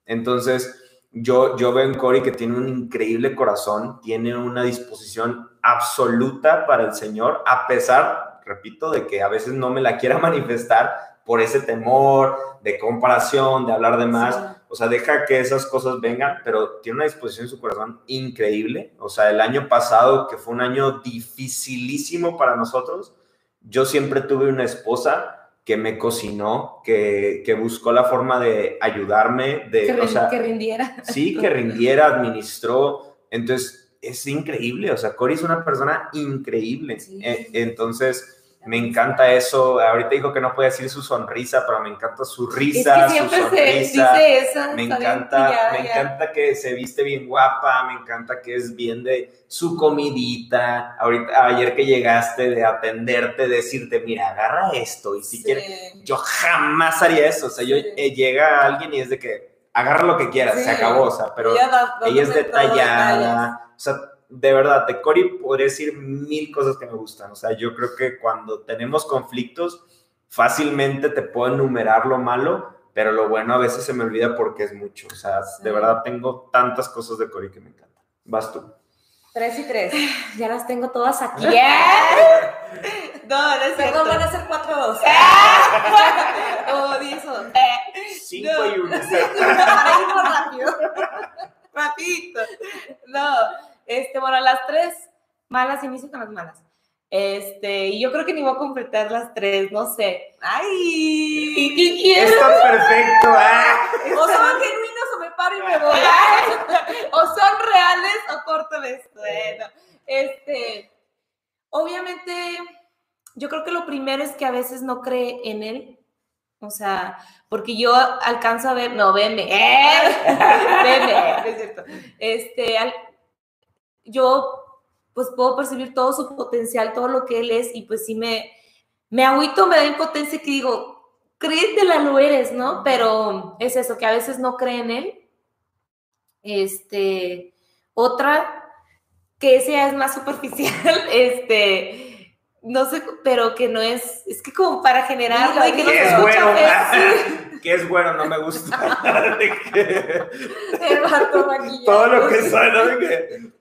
Entonces, yo, yo veo en Cory que tiene un increíble corazón, tiene una disposición absoluta para el Señor, a pesar, repito, de que a veces no me la quiera manifestar, por ese temor de comparación, de hablar de más. O sea, deja que esas cosas vengan, pero tiene una disposición en su corazón increíble. O sea, el año pasado, que fue un año dificilísimo para nosotros, yo siempre tuve una esposa que me cocinó, que, que buscó la forma de ayudarme, de... Que, o sea, que rindiera. Sí, que rindiera, administró. Entonces, es increíble. O sea, Cory es una persona increíble. Eh, entonces me encanta eso. Ahorita dijo que no puede decir su sonrisa, pero me encanta su risa, es que su sonrisa. Dice eso, me encanta, me encanta que se viste bien guapa, me encanta que es bien de su comidita. Ahorita ayer que llegaste de atenderte, decirte, mira, agarra esto y si quieres, yo jamás haría eso. O sea, yo eh, llega alguien y es de que agarra lo que quieras, se acabó, o sea, pero ella es detallada, o sea, de verdad, de Cory podría decir mil cosas que me gustan. O sea, yo creo que cuando tenemos conflictos, fácilmente te puedo enumerar lo malo, pero lo bueno a veces se me olvida porque es mucho. O sea, de verdad tengo tantas cosas de Cory que me encantan. Vas tú. Tres y tres. Ya las tengo todas aquí. no, no es cierto. van a ser cuatro o dos. o diez o Cinco y uno. Para ir rápido. Rapidito. No. Este, bueno, las tres malas, inicio con las malas. Este, y yo creo que ni voy a completar las tres, no sé. ¡Ay! ¿Qué quieres? Está perfecto. Ah. O son genuinos o me paro y me voy. o son reales o corto esto. Bueno, este, obviamente, yo creo que lo primero es que a veces no cree en él. O sea, porque yo alcanzo a ver, no, veme, ¿eh? veme, es cierto. Este, al, yo pues puedo percibir todo su potencial, todo lo que él es, y pues sí me, me agüito, me da impotencia que digo, créetela, lo eres, ¿no? Pero es eso, que a veces no cree en él. Este, otra, que esa es más superficial, este, no sé, pero que no es, es que como para generar, que no es bueno, que es bueno, no me gusta. El vato Todo lo que suena de que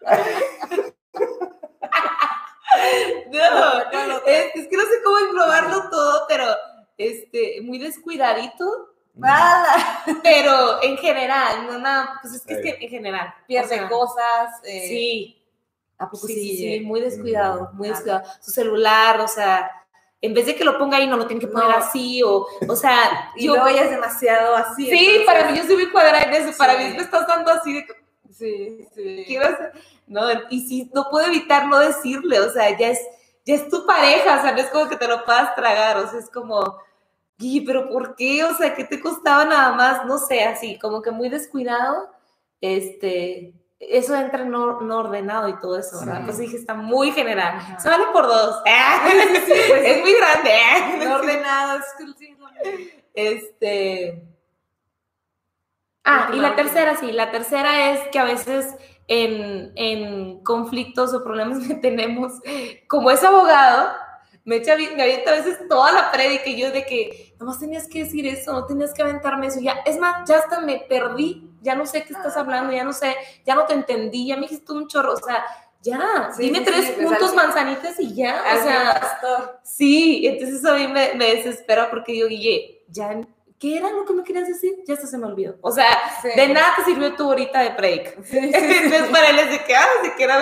no, es, que no sé cómo probarlo todo, pero este, muy descuidadito. Nada. Pero en general, no nada, pues es que, es que en general. Pierde cosas. Eh, sí. ¿A poco sí, sí, muy descuidado, muy descuidado. Su celular, o sea, en vez de que lo ponga ahí, no lo tiene que poner así, o, o sea, y yo. No vayas demasiado así. Sí, para mí yo soy muy cuadrada en eso, para mí me estás dando así de Sí, sí. Quiero hacer, no, y si no puedo evitar no decirle, o sea, ya es, ya es tu pareja, o sea, no es como que te lo puedas tragar, o sea, es como, y pero ¿por qué? O sea, ¿qué te costaba nada más? No sé, así, como que muy descuidado, este, eso entra no, ordenado y todo eso, ¿verdad? Pues dije, está muy general. Se vale por dos. Pues es muy grande. No ordenado, es Este, Ah, y la tercera, sí, la tercera es que a veces en, conflictos o problemas que tenemos, como es abogado, me, echa, me avienta a veces toda la prédica y yo de que nomás tenías que decir eso, no tenías que aventarme eso, ya, es más, ya hasta me perdí, ya no sé qué estás hablando, ya no sé, ya no te entendí, ya me dijiste un chorro, o sea, ya, dime tres puntos manzanitas y ya, o sea, sí, entonces a mí me, me desespera porque yo, Guille, ya ¿qué era lo que me querías decir? Ya esto se me olvidó. O sea, de nada te sirvió tu horita de break. Entonces, para él es de que, ah, se quiere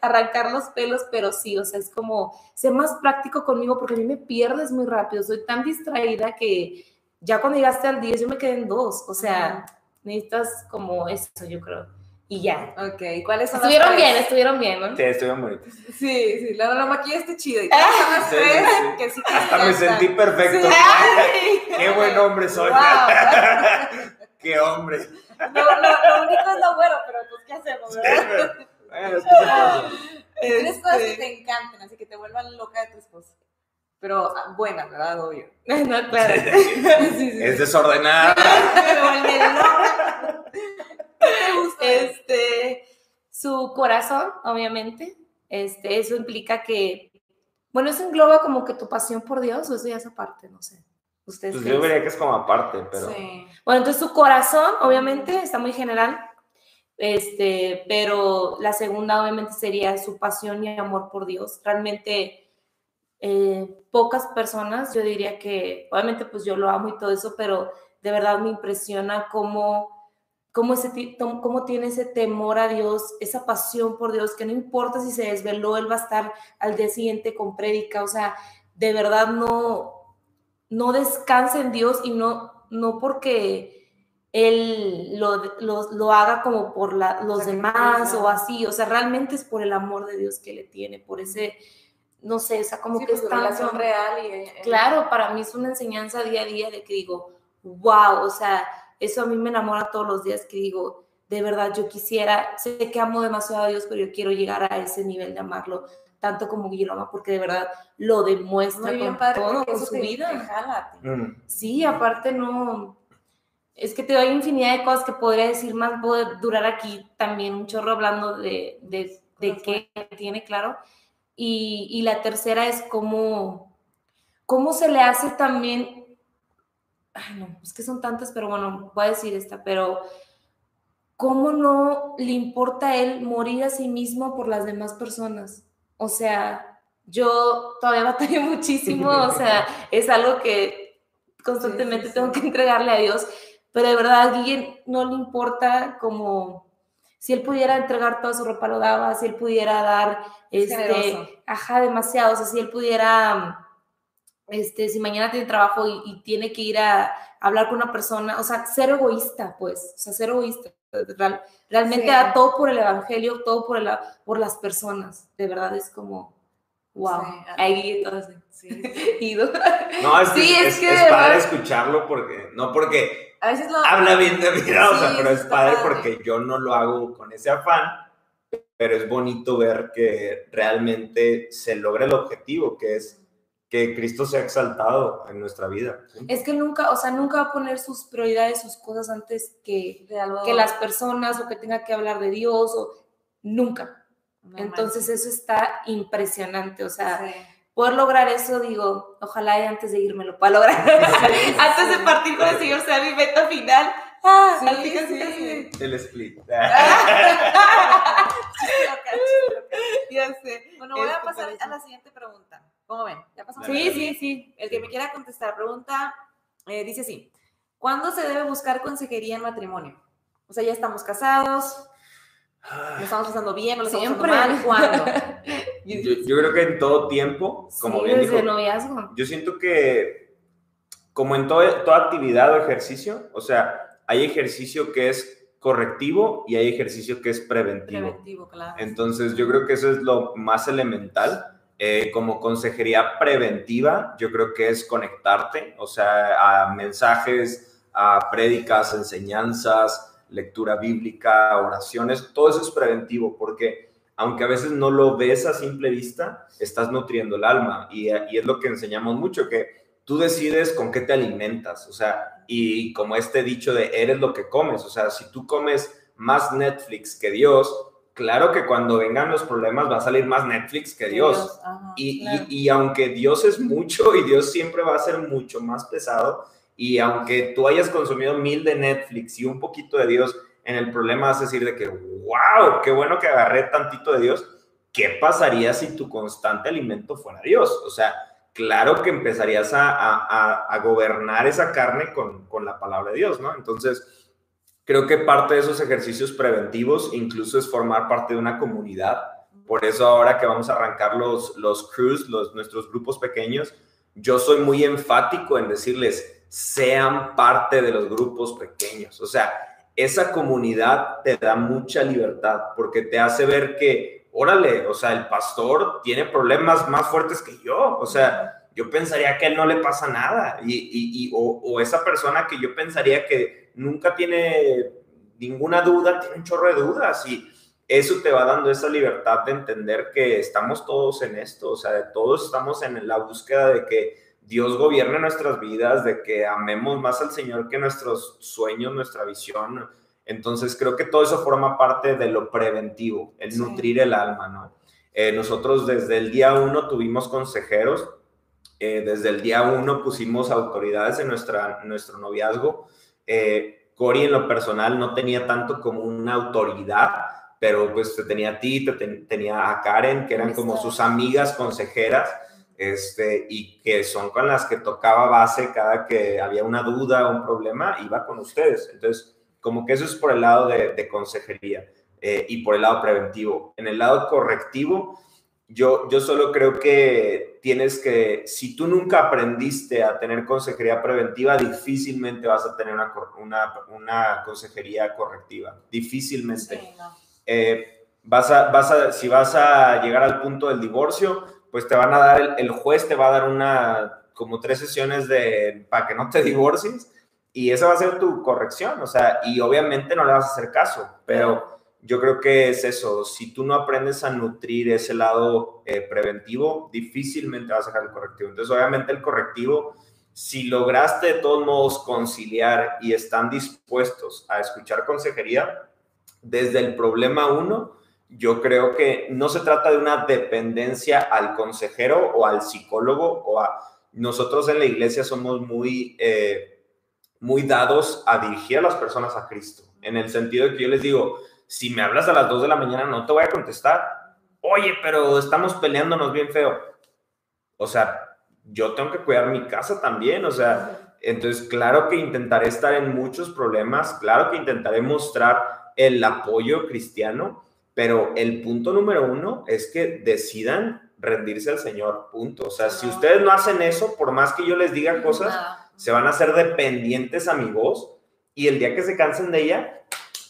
arrancar los pelos, pero sí, o sea, es como ser más práctico conmigo porque a mí me pierdes muy rápido. Soy tan distraída que ya cuando llegaste al 10 yo me quedé en 2. O sea, necesitas como eso, yo creo y ya. Ok, ¿cuáles son Estuvieron bien, estuvieron bien, ¿no? Sí, estuvieron bonitos. Sí, sí, la, la maquillaste chido. ¿Y cuáles son las tres que sí Hasta me sentí perfecto. Qué buen hombre soy. qué hombre. No, no, lo único es lo bueno, pero pues, ¿qué hacemos, verdad? Bueno, es que se pasa. Tienes cosas que Este, te encanten, así que te vuelvan loca de tu esposa. Pero ah, buenas, ¿verdad? Obvio. No, claro. Sí, sí, Es desordenada. Me vuelve loca. ¿Qué te gusta? Este, su corazón, obviamente. Este, eso implica que, bueno, eso engloba como que tu pasión por Dios, o eso ya es aparte, no sé. Ustedes Pues yo diría que es como aparte, pero. Sí. Bueno, entonces su corazón, obviamente, está muy general. Este, pero la segunda, obviamente, sería su pasión y amor por Dios. Realmente, eh, pocas personas, yo diría que, obviamente, pues yo lo amo y todo eso, pero de verdad me impresiona cómo, cómo, ese, cómo tiene ese temor a Dios, esa pasión por Dios, que no importa si se desveló, él va a estar al día siguiente con prédica, o sea, de verdad no, no descansa en Dios y no, no porque él lo, lo, lo haga como por la- los demás o así, o sea, realmente es por el amor de Dios que le tiene, por ese, no sé, o sea, como Sí, que pues, es tu relación tanto- real y... eh, Claro, para mí es una enseñanza día a día de que digo, wow, o sea, eso a mí me enamora todos los días que digo, de verdad yo quisiera, sé que amo demasiado a Dios, pero yo quiero llegar a ese nivel de amarlo tanto como Guillermo porque de verdad lo demuestra Muy bien, con padre, todo, con su te- vida. te jala. Mm. Sí, aparte no, es que te doy infinidad de cosas que podría decir más, puedo durar aquí también un chorro hablando de, de, de qué tiene, claro. Y, y la tercera es cómo, cómo se le hace también, ay no, es que son tantas, pero bueno, voy a decir esta, pero cómo no le importa a él morir a sí mismo por las demás personas. O sea, yo todavía batallo muchísimo, o sea, es algo que constantemente Sí, sí, tengo que entregarle a Dios, pero de verdad a Guille no le importa como si él pudiera entregar toda su ropa lo daba, si él pudiera dar Es este, generoso. ajá, demasiado, o sea, si él pudiera este, si mañana tiene trabajo y, y tiene que ir a, hablar con una persona, o sea, ser egoísta, pues, o sea, ser egoísta. Real- realmente Sí. da todo por el evangelio, todo por, el, por las personas. De verdad es como, wow. Sí, ah. Ahí así. Sí. Ido. No, es que Sí, es, es que es padre escucharlo porque, no porque A veces lo... habla bien de ¿no? o sea, pero es padre padre. porque yo no lo hago con ese afán, pero es bonito ver que realmente se logra el objetivo, que es que Cristo sea exaltado en nuestra vida. ¿sí? Es que nunca, o sea, nunca va a poner sus prioridades, sus cosas antes que, de algo- que las personas o que tenga que hablar de Dios o nunca. No Entonces eso está impresionante, o sea. Sí. Poder lograr eso, digo, ojalá y antes de irme lo pueda lograr. antes de partir con el Señor sea mi meta final. Ah, Sí, así que sí. sí. El split. Chistoca. Ya sé. Bueno, voy a Este, pasar a sí. la siguiente pregunta. ¿Cómo ven? ¿Ya pasamos? Sí, sí, sí. El que me quiera contestar, pregunta, eh, dice así, ¿cuándo se debe buscar consejería en matrimonio? O sea, ya estamos casados, ¿lo estamos pasando bien o lo estamos pasando mal? ¿Cuándo? Yo, yo creo que en todo tiempo, como Sí, bien desde dijo, noviazgo. yo siento que como en todo- toda actividad o ejercicio, o sea, hay ejercicio que es correctivo y hay ejercicio que es preventivo. Preventivo, claro. Entonces, yo creo que eso es lo más elemental. Eh, como consejería preventiva, yo creo que es conectarte, o sea, a mensajes, a prédicas, enseñanzas, lectura bíblica, oraciones, todo eso es preventivo, porque aunque a veces no lo ves a simple vista, estás nutriendo el alma y, y es lo que enseñamos mucho, que tú decides con qué te alimentas, o sea, y como este dicho de eres lo que comes, o sea, si tú comes más Netflix que Dios, claro que cuando vengan los problemas va a salir más Netflix que Dios. Ajá, Y, claro. y- y aunque Dios es mucho y Dios siempre va a ser mucho más pesado, y aunque tú hayas consumido mil de Netflix y un poquito de Dios, en el problema vas a decir de que, wow, qué bueno que agarré tantito de Dios. ¿Qué pasaría si tu constante alimento fuera Dios? O sea, claro que empezarías a, a- a- gobernar esa carne con, con la palabra de Dios, ¿no? Entonces, creo que parte de esos ejercicios preventivos incluso es formar parte de una comunidad. Por eso ahora que vamos a arrancar los, los crews, los, nuestros grupos pequeños, yo soy muy enfático en decirles, sean parte de los grupos pequeños. O sea, esa comunidad te da mucha libertad porque te hace ver que, órale, o sea, el pastor tiene problemas más fuertes que yo. O sea, yo pensaría que a él no le pasa nada. Y, y- o, o esa persona que yo pensaría que nunca tiene ninguna duda, tiene un chorro de dudas y eso te va dando esa libertad de entender que estamos todos en esto, o sea, todos estamos en la búsqueda de que Dios gobierne nuestras vidas, de que amemos más al Señor que nuestros sueños, nuestra visión. Entonces creo que todo eso forma parte de lo preventivo, el nutrir el alma, ¿no? Eh, nosotros desde el día uno tuvimos consejeros, eh, desde el día uno pusimos autoridades en nuestra, nuestro noviazgo. Eh, Cori en lo personal no tenía tanto como una autoridad, pero pues te tenía a ti, te tenía a Karen, que eran como sus amigas consejeras este, y que son con las que tocaba base cada que había una duda o un problema, iba con ustedes. Entonces, como que eso es por el lado de, consejería eh, y por el lado preventivo. En el lado correctivo, yo, yo solo creo que tienes que, si tú nunca aprendiste a tener consejería preventiva, difícilmente vas a tener una, una, una consejería correctiva. Difícilmente. Eh, vas a, vas a, si vas a llegar al punto del divorcio, pues te van a dar, el, juez te va a dar una, como tres sesiones de, para que no te divorcies y esa va a ser tu corrección, o sea, y obviamente no le vas a hacer caso, pero yo creo que es eso, si tú no aprendes a nutrir ese lado eh, preventivo, difícilmente vas a sacar el correctivo. Entonces, obviamente el correctivo, si lograste de todos modos conciliar y están dispuestos a escuchar consejería, desde el problema uno, yo creo que no se trata de una dependencia al consejero o al psicólogo o a... Nosotros en la iglesia somos muy, eh, muy dados a dirigir a las personas a Cristo, en el sentido de que yo les digo, si me hablas a las 2 de la mañana no te voy a contestar. Oye, pero estamos peleándonos bien feo. O sea, yo tengo que cuidar mi casa también, o sea, entonces claro que intentaré estar en muchos problemas, claro que intentaré mostrar el apoyo cristiano, pero el punto número uno es que decidan rendirse al Señor, punto. O sea, si ustedes no hacen eso, por más que yo les diga cosas, se van a hacer dependientes a mi voz y el día que se cansen de ella,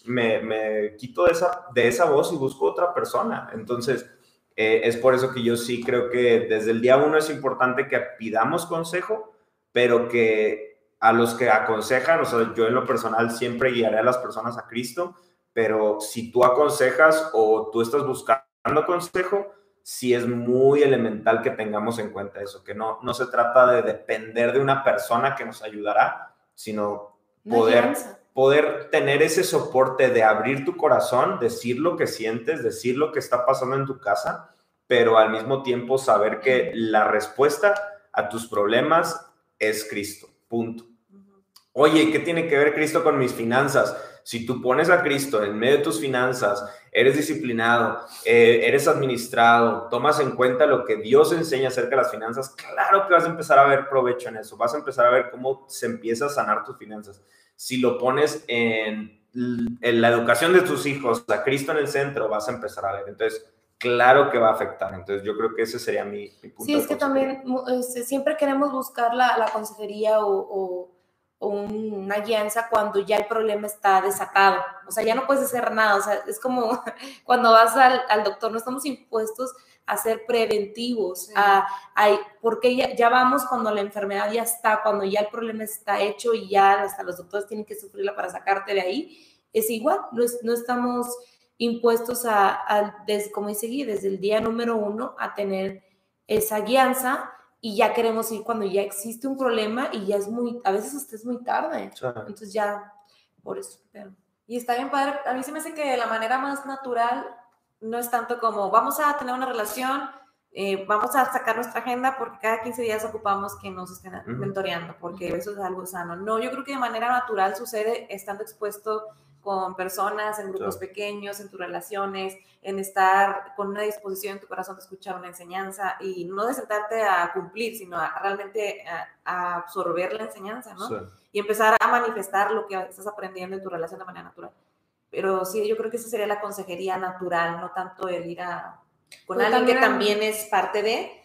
me, quito de esa, de esa voz y busco otra persona. Entonces, eh, es por eso que yo sí creo que desde el día uno es importante que pidamos consejo, pero que a los que aconsejan, o sea, yo en lo personal siempre guiaré a las personas a Cristo, pero si tú aconsejas o tú estás buscando consejo, sí es muy elemental que tengamos en cuenta eso, que no, no se trata de depender de una persona que nos ayudará, sino poder, poder tener ese soporte de abrir tu corazón, decir lo que sientes, decir lo que está pasando en tu casa, pero al mismo tiempo saber que la respuesta a tus problemas es Cristo, punto. Oye, ¿qué tiene que ver Cristo con mis finanzas? Si tú pones a Cristo en medio de tus finanzas, eres disciplinado, eh, eres administrado, tomas en cuenta lo que Dios enseña acerca de las finanzas, claro que vas a empezar a ver provecho en eso, vas a empezar a ver cómo se empieza a sanar tus finanzas. Si lo pones en, la educación de tus hijos, a Cristo en el centro, vas a empezar a ver. Entonces, claro que va a afectar. Entonces, yo creo que ese sería mi, punto. Sí, es que también este, siempre queremos buscar la, consejería o una guianza cuando ya el problema está desatado. O sea, ya no puedes hacer nada. O sea, es como cuando vas al, doctor, no estamos impuestos a ser preventivos, a, porque ya, ya, vamos cuando la enfermedad ya está, cuando ya el problema está hecho y ya hasta los doctores tienen que sufrirla para sacarte de ahí. Es igual, no, no estamos impuestos a, como dice Gui, desde el día número uno a tener esa guianza y ya queremos ir cuando ya existe un problema y ya es muy, a veces usted es muy tarde. Entonces ya, por eso. Y está bien padre, a mí se me hace que la manera más natural no es tanto como vamos a tener una relación, eh, vamos a sacar nuestra agenda porque cada 15 días ocupamos que nos estén mentoreando, porque eso es algo sano. No, yo creo que de manera natural sucede estando expuesto con personas, en grupos pequeños, en tus relaciones, en estar con una disposición en tu corazón de escuchar una enseñanza y no de sentarte a cumplir, sino a realmente a, absorber la enseñanza, ¿no? Y empezar a manifestar lo que estás aprendiendo en tu relación de manera natural. Pero sí, yo creo que esa sería la consejería natural, no tanto el ir a con alguien que también es parte de,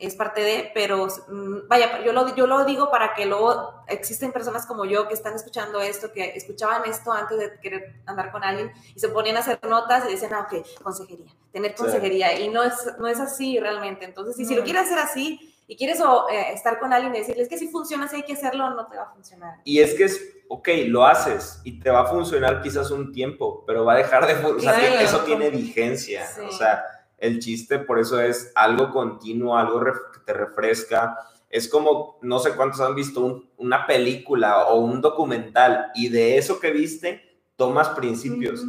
es parte de, pero mm, vaya, yo lo, yo lo digo para que luego existen personas como yo que están escuchando esto, que escuchaban esto antes de querer andar con alguien y se ponían a hacer notas y dicen, ah, ok, consejería, tener consejería. Y no es, no es así realmente. Entonces, si, si lo quieres hacer así y quieres o, eh, estar con alguien y decirles que si funciona, si hay que hacerlo, no te va a funcionar. Y es que es, ok, lo haces y te va a funcionar quizás un tiempo, pero va a dejar de funcionar. O sea, eso tiene vigencia. O sea, el chiste por eso es algo continuo, algo que te refresca. Es como, no sé cuántos han visto una película o un documental y de eso que viste tomas principios.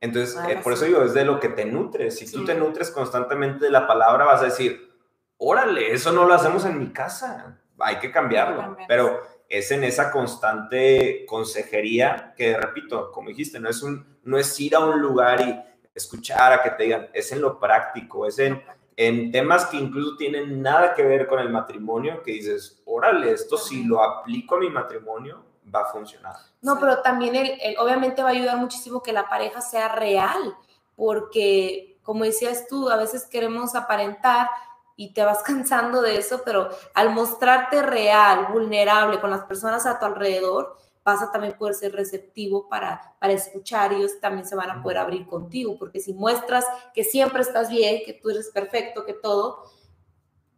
Entonces, eh, por eso digo, es de lo que te nutres. Si tú te nutres constantemente de la palabra, vas a decir, órale, eso no lo hacemos en mi casa, hay que cambiarlo. Pero es en esa constante consejería que, repito, como dijiste, no es, un, no es ir a un lugar y escuchar a que te digan, es en lo práctico, es en, en temas que incluso tienen nada que ver con el matrimonio, que dices, órale, esto si lo aplico a mi matrimonio, va a funcionar. No, pero también el, obviamente va a ayudar muchísimo que la pareja sea real, porque como decías tú, a veces queremos aparentar y te vas cansando de eso, pero al mostrarte real, vulnerable con las personas a tu alrededor, vas a también poder ser receptivo para, para escuchar y ellos también se van a poder abrir contigo, porque si muestras que siempre estás bien, que tú eres perfecto, que todo,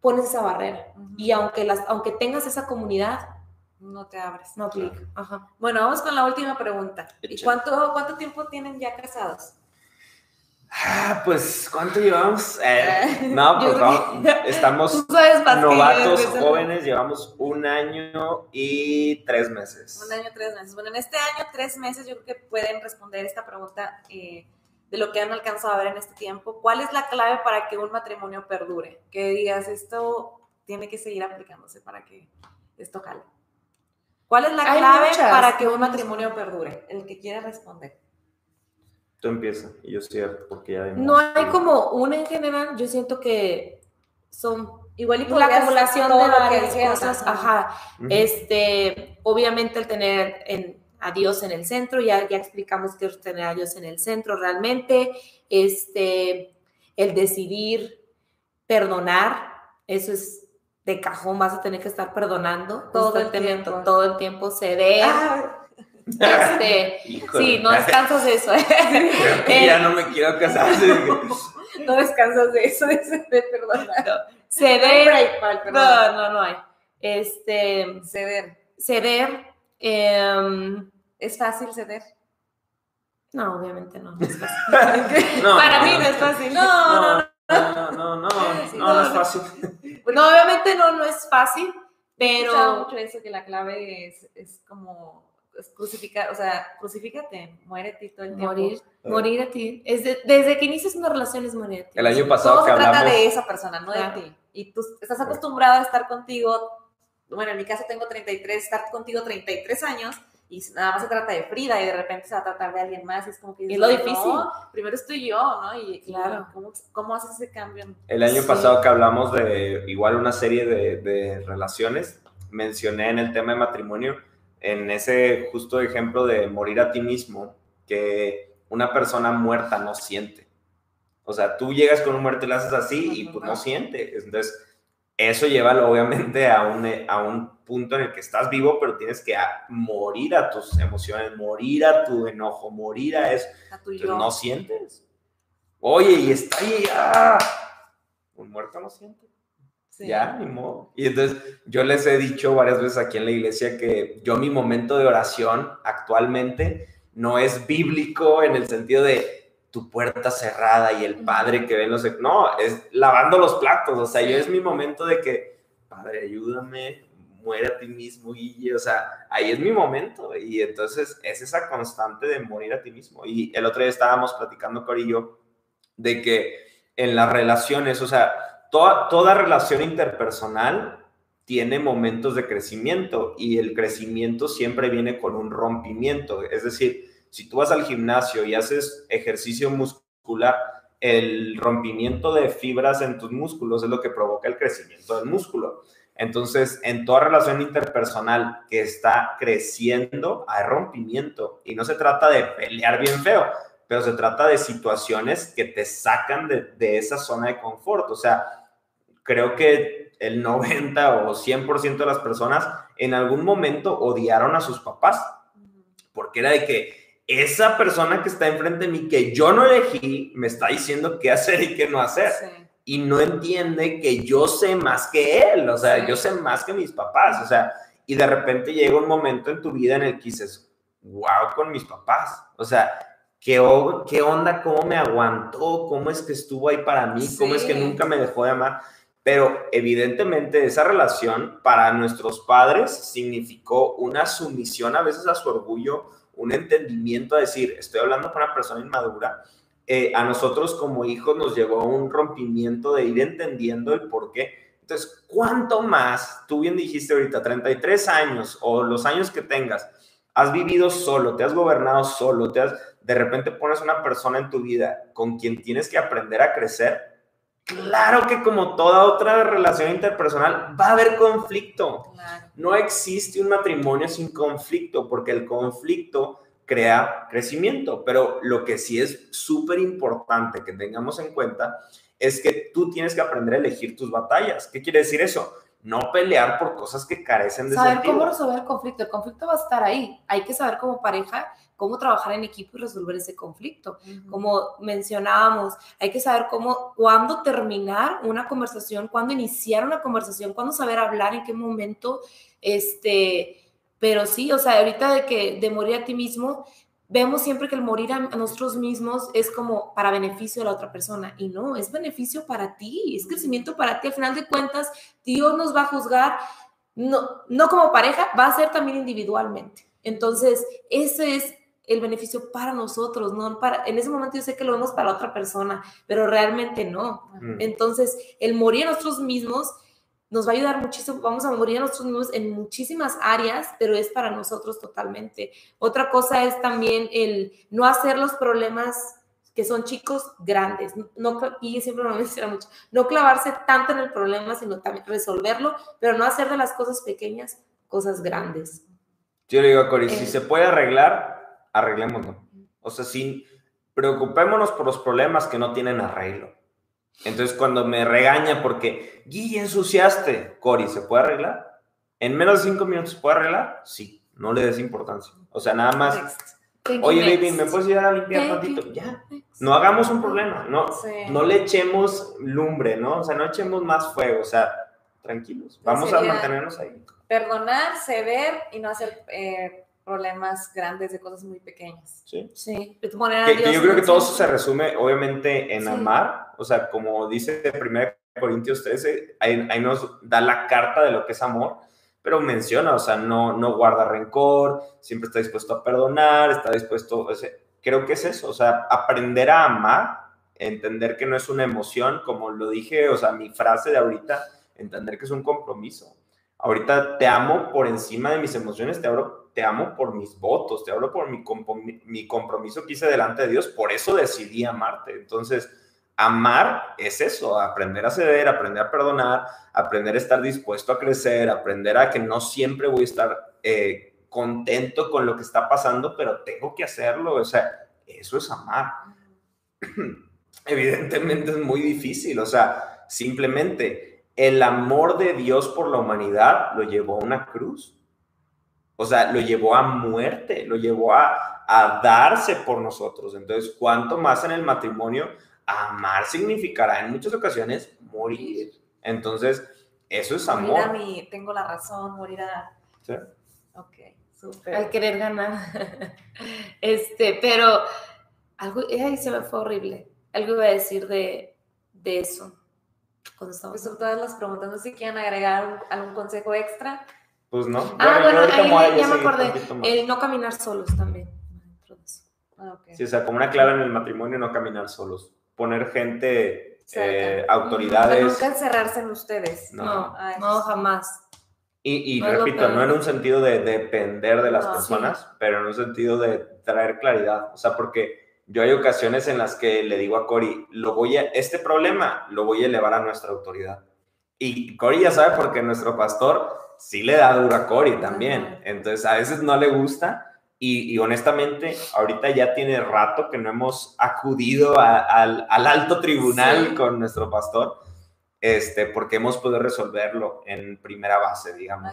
pones esa barrera. Y aunque, las, aunque tengas esa comunidad, no te abres. No aplica. Bueno, vamos con la última pregunta. ¿Y cuánto, cuánto tiempo tienen ya casados? Ah, pues, ¿cuánto llevamos? Eh, no, pues vamos, estamos novatos, jóvenes, llevamos un año y tres meses. Un año, tres meses. Bueno, en este año, tres meses, yo creo que pueden responder esta pregunta eh, de lo que han alcanzado a ver en este tiempo. ¿Cuál es la clave para que un matrimonio perdure? Que digas, esto tiene que seguir aplicándose para que esto jale. ¿Cuál es la clave para que un matrimonio perdure? El que quiere responder. Tú empieza y yo cierto, porque ya... No hay como una en general, yo siento que son igual y por la acumulación de varias cosas, ajá, este, obviamente el tener en, a Dios en el centro, ya, ya explicamos que es tener a Dios en el centro realmente, este, el decidir perdonar, eso es de cajón, vas a tener que estar perdonando todo el tiempo, todo el tiempo ceder. Ah, este, sí, no descansas de eso. ¿eh? ya no me quiero casar. no descansas de eso, de, perdonar. Ceder. No, no, no hay. Este, ceder. Ceder. Em, ¿Es fácil ceder? No, obviamente no. Para mí no es fácil. No, no, no. No, no, no, no, es fácil. No, obviamente no, no es fácil, pero... mucho eso que la clave es, es como crucificar, o sea, crucifícate, muérete todo el tiempo. Morir, morir a ti. Es desde que inicias una relación es morir a ti. El año pasado todo se trata de esa persona, no de ti. Y tú estás acostumbrado a estar contigo, bueno, en mi caso tengo 33, estar contigo 33 años y nada más se trata de Frida y de repente se va a tratar de alguien más y es como que... Es lo difícil. primero estoy yo, ¿no? Y claro, ¿cómo, cómo haces ese cambio? El año pasado que hablamos de igual una serie de, de relaciones, mencioné en el tema de matrimonio en ese justo ejemplo de morir a ti mismo, que una persona muerta no siente. O sea, tú llegas con un muerto y le haces así y pues no siente. Entonces, eso lleva obviamente a un, a un punto en el que estás vivo, pero tienes que morir a tus emociones, morir a tu enojo, morir a eso. no sientes. Oye, y está ahí, ¡ah! Un muerto no siente. Ya, ni modo. Y entonces yo les he dicho varias veces aquí en la iglesia que yo mi momento de oración actualmente no es bíblico en el sentido de tu puerta cerrada y el padre que ve los... No, es lavando los platos. O sea, yo es mi momento de que, padre, ayúdame, muere a ti mismo, y O sea, ahí es mi momento. Y entonces es esa constante de morir a ti mismo. Y el otro día estábamos platicando, Corillo, de que en las relaciones, o sea, toda, relación interpersonal tiene momentos de crecimiento y el crecimiento siempre viene con un rompimiento. Es decir, si tú vas al gimnasio y haces ejercicio muscular, el rompimiento de fibras en tus músculos es lo que provoca el crecimiento del músculo. Entonces, en toda relación interpersonal que está creciendo, hay rompimiento y no se trata de pelear bien feo, pero se trata de situaciones que te sacan de, de esa zona de confort. O sea, creo que el 90 o 100% de las personas en algún momento odiaron a sus papás, porque era de que esa persona que está enfrente de mí, que yo no elegí, me está diciendo qué hacer y qué no hacer. y no entiende que yo sé más que él, o sea, yo sé más que mis papás, o sea, y de repente llega un momento en tu vida en el que dices, wow, con mis papás, o sea, ¿qué, qué onda? ¿Cómo me aguantó? ¿Cómo es que estuvo ahí para mí? ¿Cómo es que nunca me dejó de amar? Pero evidentemente esa relación para nuestros padres significó una sumisión a veces a su orgullo, un entendimiento a decir, estoy hablando con una persona inmadura, eh, a nosotros como hijos nos llevó a un rompimiento de ir entendiendo el por qué. Entonces, ¿cuánto más, tú bien dijiste ahorita, 33 años o los años que tengas, has vivido solo, te has gobernado solo, te has, de repente pones una persona en tu vida con quien tienes que aprender a crecer? Claro que como toda otra relación interpersonal va a haber conflicto. No existe un matrimonio sin conflicto porque el conflicto crea crecimiento. Pero lo que sí es súper importante que tengamos en cuenta es que tú tienes que aprender a elegir tus batallas. ¿Qué quiere decir eso? No pelear por cosas que carecen de saber cómo resolver el conflicto. El conflicto va a estar ahí. Hay que saber como pareja cómo trabajar en equipo y resolver ese conflicto. Como mencionábamos, hay que saber cómo, cuándo terminar una conversación, cuándo iniciar una conversación, cuándo saber hablar, en qué momento, este, pero sí, o sea, ahorita de que de morir a ti mismo, vemos siempre que el morir a nosotros mismos es como para beneficio de la otra persona y no, es beneficio para ti, es crecimiento para ti. Al final de cuentas, Dios nos va a juzgar, no, no como pareja, va a ser también individualmente. Entonces, ese es el beneficio para nosotros, no para, en ese momento yo sé que lo vemos para otra persona, pero realmente no. Entonces, el morir a nosotros mismos nos va a ayudar muchísimo, vamos a morir a nosotros mismos en muchísimas áreas, pero es para nosotros totalmente. Otra cosa es también el no hacer los problemas que son chicos grandes, no, y siempre me menciona mucho, no clavarse tanto en el problema, sino también resolverlo, pero no hacer de las cosas pequeñas cosas grandes. Yo le digo a Cori, si eh. se puede arreglar, arreglémoslo. O sea, sin preocupémonos por los problemas que no tienen arreglo. Entonces, cuando me regaña porque, Guille, ensuciaste, Cori, ¿se puede arreglar? ¿En menos de cinco minutos se puede arreglar? Sí, no le des importancia. O sea, nada más. Oye, baby, ¿me puedes ayudar a limpiar tantito? Ya. No hagamos un problema, no, no le echemos lumbre, ¿no? O sea, no echemos más fuego, o sea, tranquilos. Vamos a mantenernos ahí. Perdonar, ceder y no hacer eh, problemas grandes de cosas muy pequeñas. Sí. Sí. yo creo que todo eso se resume, obviamente, en amar. O sea, como dice 1 Corintios 13, ahí, nos da la carta de lo que es amor, pero menciona, o sea, no, no guarda rencor, siempre está dispuesto a perdonar, está dispuesto, creo que es eso, o sea, aprender a amar, entender que no es una emoción, como lo dije, o sea, mi frase de ahorita, entender que es un compromiso. Ahorita te amo por encima de mis emociones, te, abro, te amo por mis votos, te hablo por mi, mi compromiso que hice delante de Dios, por eso decidí amarte. Entonces, amar es eso, aprender a ceder, aprender a perdonar, aprender a estar dispuesto a crecer, aprender a que no siempre voy a estar eh, contento con lo que está pasando, pero tengo que hacerlo. O sea, eso es amar. Evidentemente es muy difícil, o sea, simplemente el amor de Dios por la humanidad lo llevó a una cruz. O sea, lo llevó a muerte, lo llevó a, a darse por nosotros. Entonces, ¿cuánto más en el matrimonio? Amar significará en muchas ocasiones morir. Entonces, eso es amor. Morir a mí, tengo la razón, morir a... Sí. Ok, súper. Al querer ganar. este, pero algo, ay, se me fue horrible. Algo iba a decir de, de eso cuando estamos. Pues todas las preguntas, no sé si quieren agregar algún consejo extra. Pues no. Ah, bueno, ahí ya me acordé. El no caminar solos también. Ah, okay. Sí, o sea, como una clave en el matrimonio, no caminar solos. Poner gente, eh, autoridades. nunca encerrarse en ustedes. No, no, no jamás. Y, y repito, no en un sentido de depender de las personas, pero en un sentido de traer claridad. O sea, porque yo hay ocasiones en las que le digo a Cory, lo voy a, este problema lo voy a elevar a nuestra autoridad. Y Cory ya sabe porque nuestro pastor sí le da duro a Cory también. Entonces a veces no le gusta y, honestamente ahorita ya tiene rato que no hemos acudido al, alto tribunal con nuestro pastor. Este, porque hemos podido resolverlo en primera base, digamos.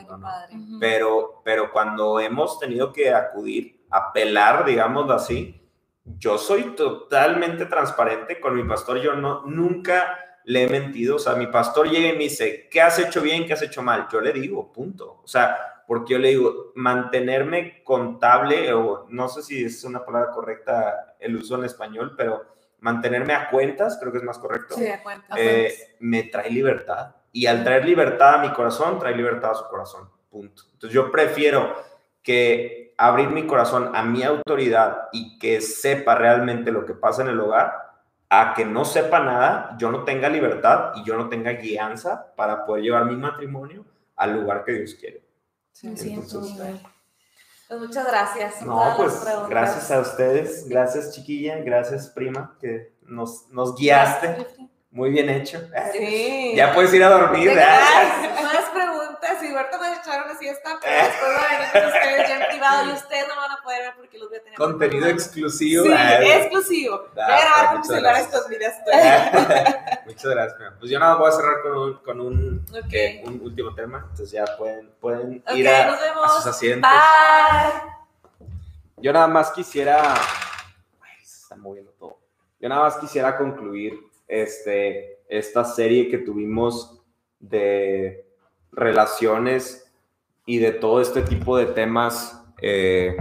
pero, pero cuando hemos tenido que acudir, apelar, digámoslo así, yo soy totalmente transparente con mi pastor. Yo no, nunca le he mentido. O sea, mi pastor llega y me dice, ¿qué has hecho bien, qué has hecho mal? Yo le digo, punto. O sea, porque yo le digo, mantenerme contable, o no sé si es una palabra correcta el uso en español, pero mantenerme a cuentas, creo que es más correcto, Sí, a cuenta. eh, me trae libertad. Y al traer libertad a mi corazón, trae libertad a su corazón. Punto. Entonces yo prefiero que abrir mi corazón a mi autoridad y que sepa realmente lo que pasa en el hogar, a que no sepa nada, yo no tenga libertad y yo no tenga guianza para poder llevar mi matrimonio al lugar que Dios quiere. Sí, Sí, Entonces. Pues muchas gracias. No, pues gracias a ustedes, gracias chiquilla, gracias prima, que nos, nos guiaste, muy bien hecho. Sí. Ya puedes ir a dormir. Tengo ¿verdad? más, más preguntas y ahorita me echaron una siesta, pero después voy a venir con ustedes ya en privado y ustedes no van a poder ver porque los voy a tener. por Contenido exclusivo. Sí, Ah, exclusivo. Voy a Ah, grabar con mi muchas celular gracias. estos videos. Muchas gracias. Pues yo nada voy a cerrar con un, con un, Ok. eh, un último tema. Entonces ya pueden, pueden ir a, nos vemos. a sus asientos. Bye. Yo nada más quisiera. Ay, se está moviendo todo. Yo nada más quisiera concluir este, esta serie que tuvimos de relaciones y de todo este tipo de temas, eh,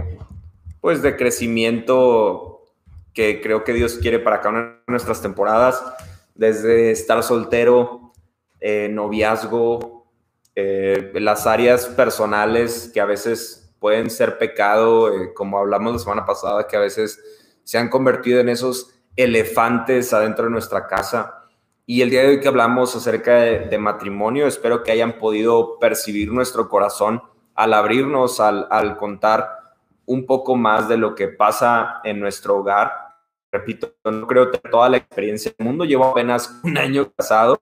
pues de crecimiento que creo que Dios quiere para cada una de nuestras temporadas, desde estar soltero, eh, noviazgo, eh, las áreas personales que a veces pueden ser pecado, como hablamos la semana pasada, que a veces se han convertido en esos elefantes adentro de nuestra casa. Y el día de hoy que hablamos acerca de, de matrimonio, espero que hayan podido percibir nuestro corazón al abrirnos, al, al contar un poco más de lo que pasa en nuestro hogar. Repito, no creo tener toda la experiencia del mundo, llevo apenas un año casado.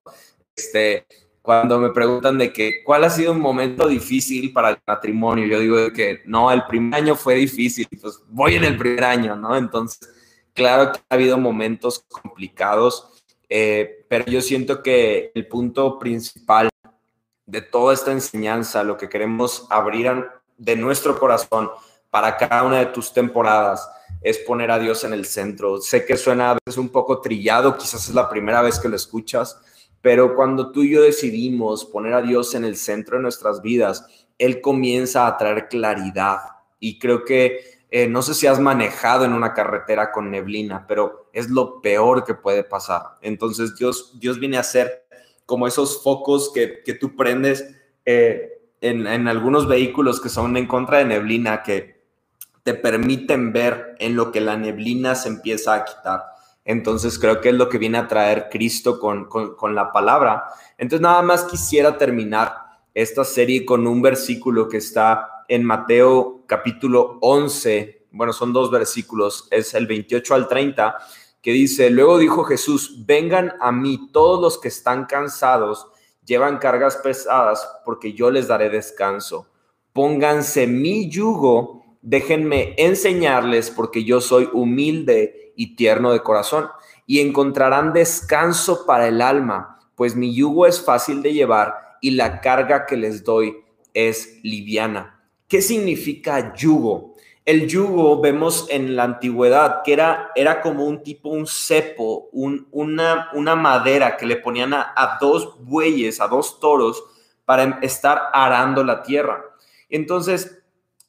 Este, cuando me preguntan de que cuál ha sido un momento difícil para el matrimonio, yo digo de que no, el primer año fue difícil, pues voy en el primer año, ¿no? Entonces, claro que ha habido momentos complicados, eh, pero yo siento que el punto principal de toda esta enseñanza, lo que queremos abrir de nuestro corazón para cada una de tus temporadas, es poner a Dios en el centro. Sé que suena a veces un poco trillado, quizás es la primera vez que lo escuchas, pero cuando tú y yo decidimos poner a Dios en el centro de nuestras vidas, Él comienza a traer claridad. Y creo que, eh, no sé si has manejado en una carretera con neblina, pero es lo peor que puede pasar. Entonces Dios, Dios viene a ser como esos focos que, que tú prendes eh, en, en algunos vehículos que son en contra de neblina, que te permiten ver en lo que la neblina se empieza a quitar. Entonces creo que es lo que viene a traer Cristo con, con, con la palabra. Entonces nada más quisiera terminar esta serie con un versículo que está en Mateo capítulo 11. Bueno, son dos versículos, es el 28 al 30, que dice, luego dijo Jesús, vengan a mí todos los que están cansados, llevan cargas pesadas, porque yo les daré descanso. Pónganse mi yugo, déjenme enseñarles, porque yo soy humilde y tierno de corazón, y encontrarán descanso para el alma, pues mi yugo es fácil de llevar y la carga que les doy es liviana. ¿Qué significa yugo? El yugo vemos en la antigüedad que era, era como un tipo, un cepo, un, una, una madera que le ponían a, a dos bueyes, a dos toros, para estar arando la tierra. Entonces,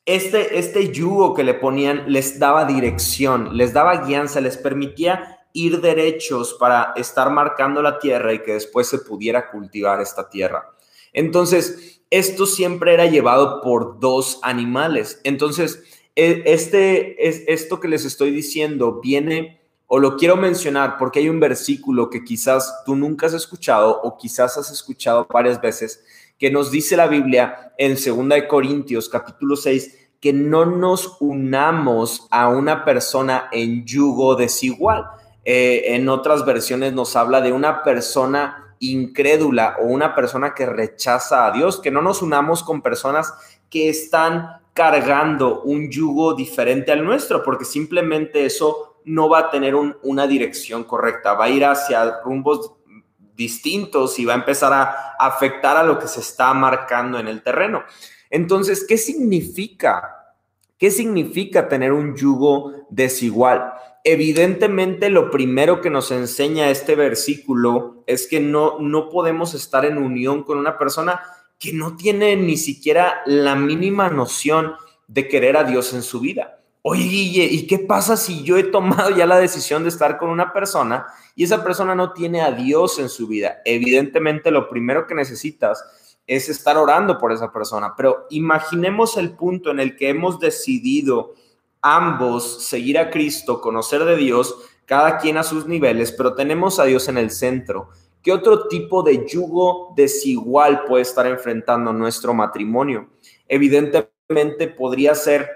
este, este yugo que le ponían les daba dirección, les daba guianza, les permitía ir derechos para estar marcando la tierra y que después se pudiera cultivar esta tierra. Entonces, esto siempre era llevado por dos animales. Entonces, este, es, esto que les estoy diciendo viene, o lo quiero mencionar porque hay un versículo que quizás tú nunca has escuchado o quizás has escuchado varias veces, que nos dice la Biblia en 2 de Corintios capítulo 6, que no nos unamos a una persona en yugo desigual. Eh, en otras versiones nos habla de una persona incrédula o una persona que rechaza a Dios, que no nos unamos con personas que están cargando un yugo diferente al nuestro, porque simplemente eso no va a tener un, una dirección correcta, va a ir hacia rumbos distintos y va a empezar a afectar a lo que se está marcando en el terreno. Entonces, ¿qué significa? ¿Qué significa tener un yugo desigual? Evidentemente lo primero que nos enseña este versículo es que no, no podemos estar en unión con una persona que no tiene ni siquiera la mínima noción de querer a Dios en su vida. Oye, Guille, ¿y qué pasa si yo he tomado ya la decisión de estar con una persona y esa persona no tiene a Dios en su vida? Evidentemente lo primero que necesitas es estar orando por esa persona, pero imaginemos el punto en el que hemos decidido ambos seguir a Cristo, conocer de Dios, cada quien a sus niveles, pero tenemos a Dios en el centro. ¿Qué otro tipo de yugo desigual puede estar enfrentando nuestro matrimonio? Evidentemente podría ser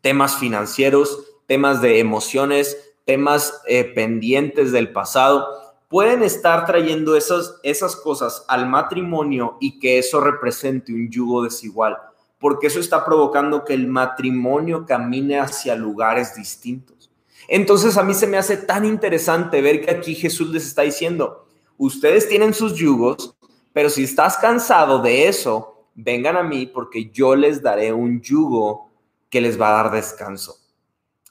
temas financieros, temas de emociones, temas eh, pendientes del pasado. Pueden estar trayendo esas, esas cosas al matrimonio y que eso represente un yugo desigual porque eso está provocando que el matrimonio camine hacia lugares distintos. Entonces a mí se me hace tan interesante ver que aquí Jesús les está diciendo, ustedes tienen sus yugos, pero si estás cansado de eso, vengan a mí porque yo les daré un yugo que les va a dar descanso.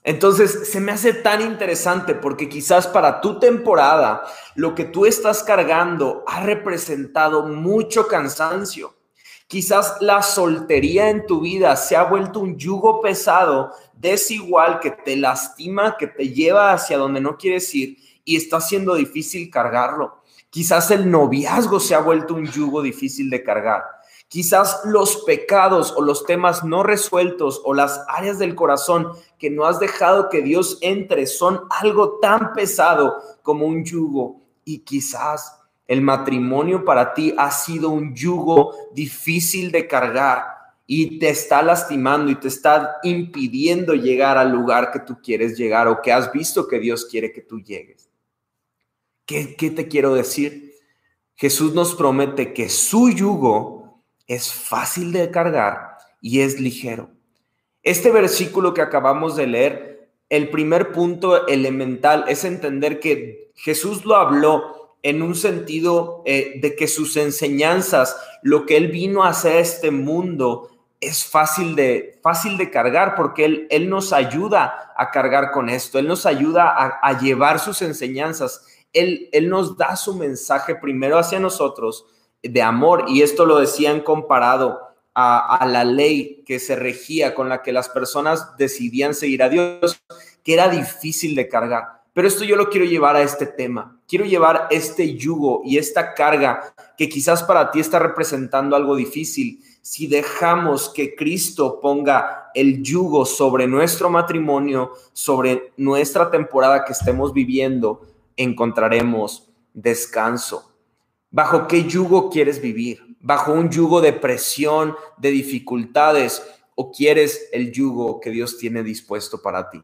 Entonces, se me hace tan interesante porque quizás para tu temporada lo que tú estás cargando ha representado mucho cansancio. Quizás la soltería en tu vida se ha vuelto un yugo pesado, desigual, que te lastima, que te lleva hacia donde no quieres ir y está siendo difícil cargarlo. Quizás el noviazgo se ha vuelto un yugo difícil de cargar. Quizás los pecados o los temas no resueltos o las áreas del corazón que no has dejado que Dios entre son algo tan pesado como un yugo. Y quizás el matrimonio para ti ha sido un yugo difícil de cargar y te está lastimando y te está impidiendo llegar al lugar que tú quieres llegar o que has visto que Dios quiere que tú llegues. ¿Qué, te quiero decir? Jesús nos promete que su yugo es fácil de cargar y es ligero. Este versículo que acabamos de leer, el primer punto elemental es entender que Jesús lo habló en un sentido eh, de que sus enseñanzas, lo que él vino a hacer a este mundo, es fácil de, fácil de cargar porque él, él nos ayuda a cargar con esto, él nos ayuda a, llevar sus enseñanzas, él, él nos da su mensaje primero hacia nosotros de amor y esto lo decían comparado a, a la ley que se regía con la que las personas decidían seguir a Dios, que era difícil de cargar. Pero esto yo lo quiero llevar a este tema. Quiero llevar este yugo y esta carga que quizás para ti está representando algo difícil. Si dejamos que Cristo ponga el yugo sobre nuestro matrimonio, sobre nuestra temporada que estemos viviendo, encontraremos descanso. ¿Bajo qué yugo quieres vivir? ¿Bajo un yugo de presión, de dificultades? ¿O quieres el yugo que Dios tiene dispuesto para ti?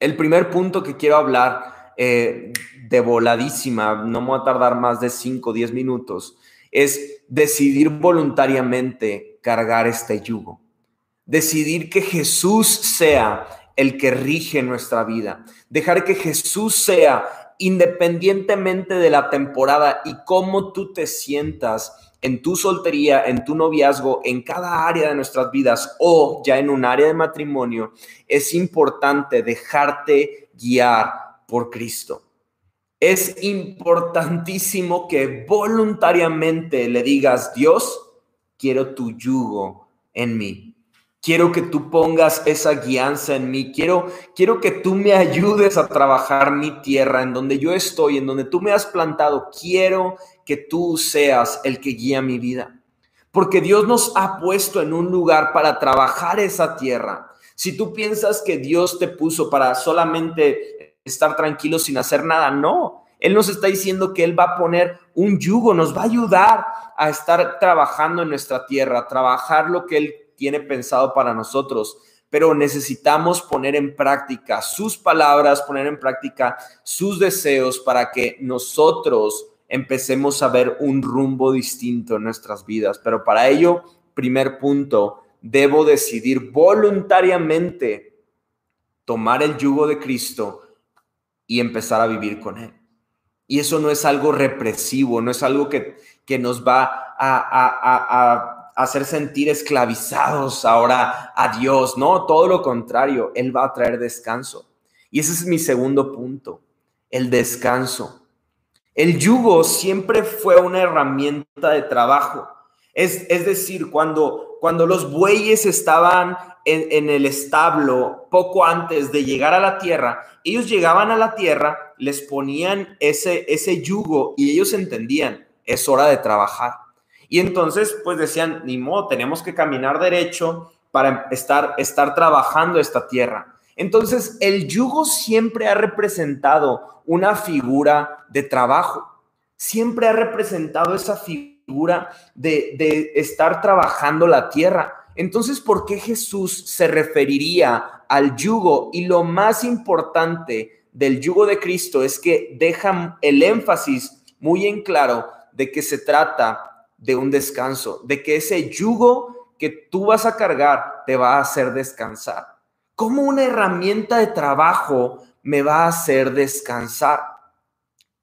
El primer punto que quiero hablar eh, de voladísima, no me voy a tardar más de 5 o 10 minutos, es decidir voluntariamente cargar este yugo. Decidir que Jesús sea el que rige nuestra vida. Dejar que Jesús sea, independientemente de la temporada y cómo tú te sientas, en tu soltería, en tu noviazgo, en cada área de nuestras vidas o ya en un área de matrimonio, es importante dejarte guiar por Cristo. Es importantísimo que voluntariamente le digas, Dios, quiero tu yugo en mí. Quiero que tú pongas esa guianza en mí. Quiero, quiero que tú me ayudes a trabajar mi tierra en donde yo estoy, en donde tú me has plantado. Quiero que tú seas el que guía mi vida. Porque Dios nos ha puesto en un lugar para trabajar esa tierra. Si tú piensas que Dios te puso para solamente estar tranquilo sin hacer nada, no. Él nos está diciendo que Él va a poner un yugo, nos va a ayudar a estar trabajando en nuestra tierra, trabajar lo que Él tiene pensado para nosotros, pero necesitamos poner en práctica sus palabras, poner en práctica sus deseos para que nosotros empecemos a ver un rumbo distinto en nuestras vidas. Pero para ello, primer punto, debo decidir voluntariamente tomar el yugo de Cristo y empezar a vivir con Él. Y eso no es algo represivo, no es algo que, que nos va a, hacer sentir esclavizados ahora a Dios. No, todo lo contrario, Él va a traer descanso. Y ese es mi segundo punto, el descanso. El yugo siempre fue una herramienta de trabajo. Es, es decir, cuando, cuando los bueyes estaban en, el establo poco antes de llegar a la tierra, ellos llegaban a la tierra, les ponían ese, ese yugo y ellos entendían, es hora de trabajar. Y entonces, pues decían, ni modo, tenemos que caminar derecho para estar, estar trabajando esta tierra. Entonces, el yugo siempre ha representado una figura de trabajo, siempre ha representado esa figura de, de estar trabajando la tierra. Entonces, ¿por qué Jesús se referiría al yugo? Y lo más importante del yugo de Cristo es que deja el énfasis muy en claro de que se trata de un descanso, de que ese yugo que tú vas a cargar te va a hacer descansar. ¿Cómo una herramienta de trabajo me va a hacer descansar?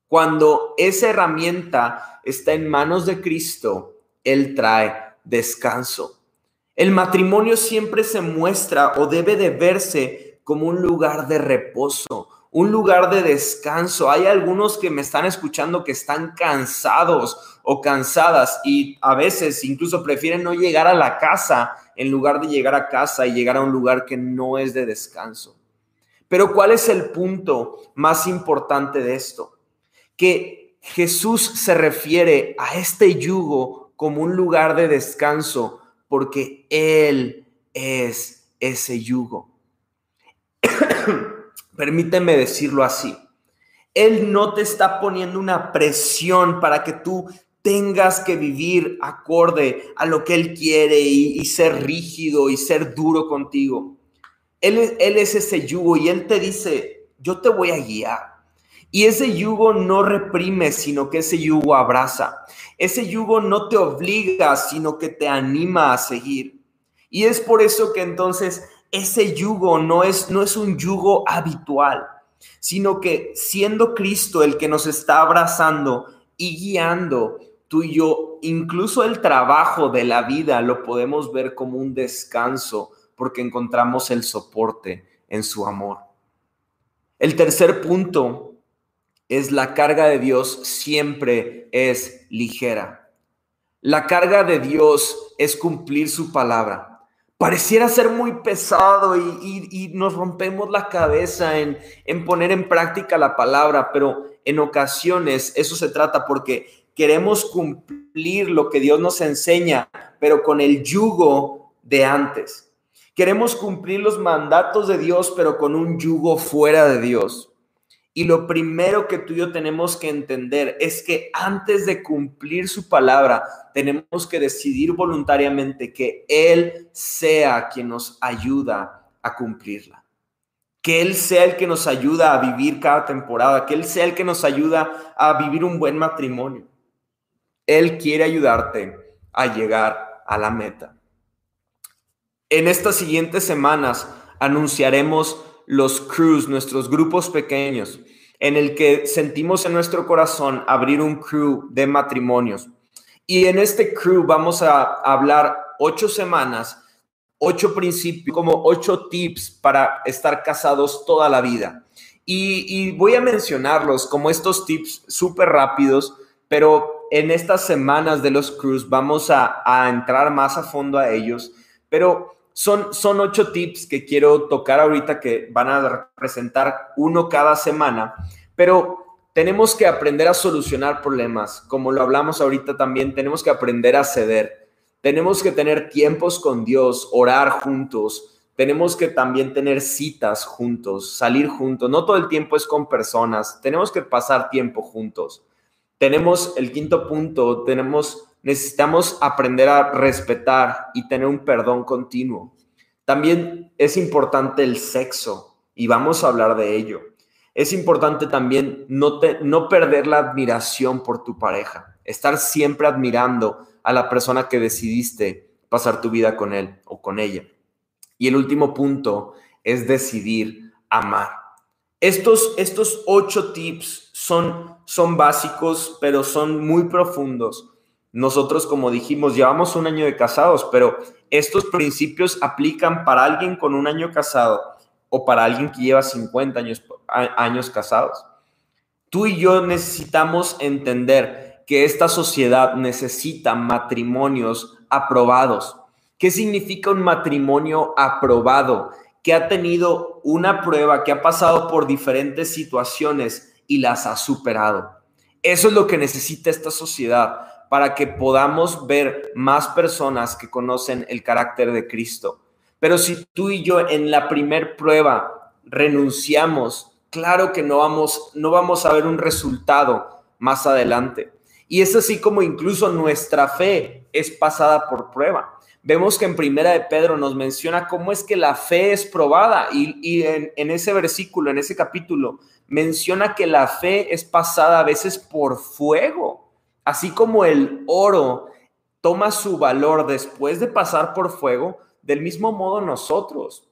Cuando esa herramienta está en manos de Cristo, Él trae descanso. El matrimonio siempre se muestra o debe de verse como un lugar de reposo, un lugar de descanso. Hay algunos que me están escuchando que están cansados o cansadas y a veces incluso prefieren no llegar a la casa en lugar de llegar a casa y llegar a un lugar que no es de descanso. Pero ¿cuál es el punto más importante de esto? Que Jesús se refiere a este yugo como un lugar de descanso porque Él es ese yugo. Permíteme decirlo así. Él no te está poniendo una presión para que tú tengas que vivir acorde a lo que Él quiere y, ser rígido y ser duro contigo. Él, él es ese yugo y Él te dice, yo te voy a guiar. Y ese yugo no reprime, sino que ese yugo abraza. Ese yugo no te obliga, sino que te anima a seguir. Y es por eso que entonces ese yugo no es, no es un yugo habitual, sino que siendo Cristo el que nos está abrazando y guiando, tú y yo, incluso el trabajo de la vida lo podemos ver como un descanso porque encontramos el soporte en su amor. El tercer punto es la carga de Dios siempre es ligera. La carga de Dios es cumplir su palabra. Pareciera ser muy pesado y, nos rompemos la cabeza en, en poner en práctica la palabra, pero en ocasiones eso se trata porque queremos cumplir lo que Dios nos enseña, pero con el yugo de antes. Queremos cumplir los mandatos de Dios, pero con un yugo fuera de Dios. Y lo primero que tú y yo tenemos que entender es que antes de cumplir su palabra, tenemos que decidir voluntariamente que Él sea quien nos ayuda a cumplirla. Que Él sea el que nos ayuda a vivir cada temporada, que Él sea el que nos ayuda a vivir un buen matrimonio. Él quiere ayudarte a llegar a la meta. En estas siguientes semanas anunciaremos los crews, nuestros grupos pequeños, en el que sentimos en nuestro corazón abrir un crew de matrimonios. Y en este crew vamos a hablar ocho semanas, ocho principios, como ocho tips para estar casados toda la vida. Y, voy a mencionarlos como estos tips súper rápidos, pero en estas semanas de los crews vamos a, a entrar más a fondo a ellos. Pero son, son ocho tips que quiero tocar ahorita que van a representar uno cada semana, pero tenemos que aprender a solucionar problemas. Como lo hablamos ahorita también, tenemos que aprender a ceder. Tenemos que tener tiempos con Dios, orar juntos. Tenemos que también tener citas juntos, salir juntos. No todo el tiempo es con personas. Tenemos que pasar tiempo juntos. Tenemos el quinto punto, tenemos necesitamos aprender a respetar y tener un perdón continuo. También es importante el sexo y vamos a hablar de ello. Es importante también no, no perder la admiración por tu pareja, estar siempre admirando a la persona que decidiste pasar tu vida con él o con ella. Y el último punto es decidir amar. Estos, estos ocho tips son, son básicos, pero son muy profundos nosotros, como dijimos, llevamos un año de casados, pero estos principios aplican para alguien con un año casado o para alguien que lleva 50 años, años casados. Tú y yo necesitamos entender que esta sociedad necesita matrimonios aprobados. ¿Qué significa un matrimonio aprobado? Que ha tenido una prueba, que ha pasado por diferentes situaciones y las ha superado. Eso es lo que necesita esta sociedad para que podamos ver más personas que conocen el carácter de Cristo. Pero si tú y yo en la primer prueba renunciamos, claro que no vamos, no vamos a ver un resultado más adelante. Y es así como incluso nuestra fe es pasada por prueba. Vemos que en Primera de Pedro nos menciona cómo es que la fe es probada y, en, en ese versículo, en ese capítulo, menciona que la fe es pasada a veces por fuego. Así como el oro toma su valor después de pasar por fuego, del mismo modo nosotros,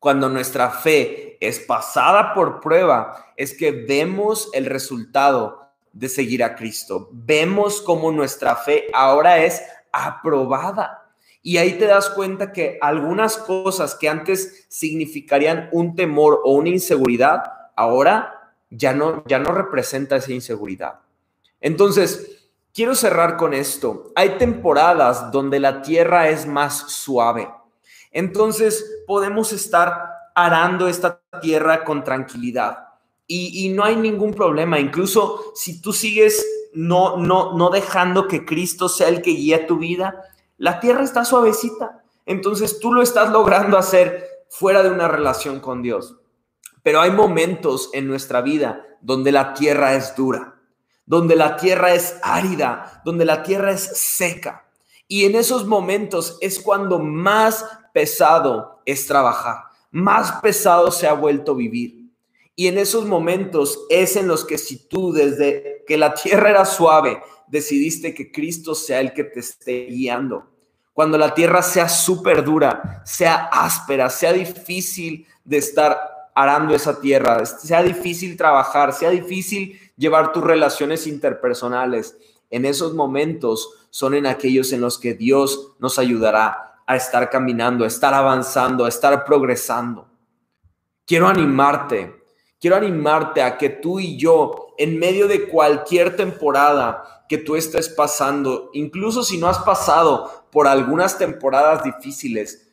cuando nuestra fe es pasada por prueba, es que vemos el resultado de seguir a Cristo. Vemos cómo nuestra fe ahora es aprobada. Y ahí te das cuenta que algunas cosas que antes significarían un temor o una inseguridad, ahora ya no, ya no representa esa inseguridad. Entonces, Quiero cerrar con esto. Hay temporadas donde la tierra es más suave. Entonces podemos estar arando esta tierra con tranquilidad y, no hay ningún problema. Incluso si tú sigues no, no, no dejando que Cristo sea el que guíe tu vida, la tierra está suavecita. Entonces tú lo estás logrando hacer fuera de una relación con Dios. Pero hay momentos en nuestra vida donde la tierra es dura donde la tierra es árida, donde la tierra es seca. Y en esos momentos es cuando más pesado es trabajar, más pesado se ha vuelto vivir. Y en esos momentos es en los que si tú desde que la tierra era suave, decidiste que Cristo sea el que te esté guiando. Cuando la tierra sea súper dura, sea áspera, sea difícil de estar arando esa tierra, sea difícil trabajar, sea difícil llevar tus relaciones interpersonales. En esos momentos son en aquellos en los que Dios nos ayudará a estar caminando, a estar avanzando, a estar progresando. Quiero animarte, quiero animarte a que tú y yo, en medio de cualquier temporada que tú estés pasando, incluso si no has pasado por algunas temporadas difíciles,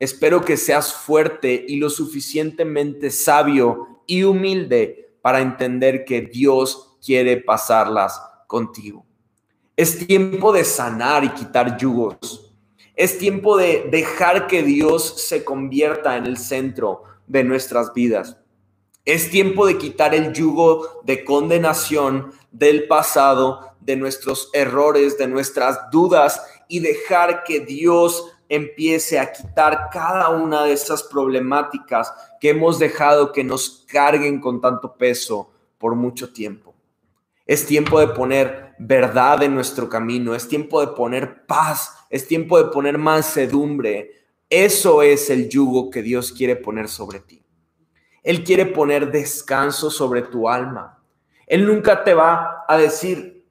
espero que seas fuerte y lo suficientemente sabio y humilde para entender que Dios quiere pasarlas contigo. Es tiempo de sanar y quitar yugos. Es tiempo de dejar que Dios se convierta en el centro de nuestras vidas. Es tiempo de quitar el yugo de condenación del pasado, de nuestros errores, de nuestras dudas y dejar que Dios empiece a quitar cada una de esas problemáticas que hemos dejado que nos carguen con tanto peso por mucho tiempo. Es tiempo de poner verdad en nuestro camino, es tiempo de poner paz, es tiempo de poner mansedumbre. Eso es el yugo que Dios quiere poner sobre ti. Él quiere poner descanso sobre tu alma. Él nunca te va a decir,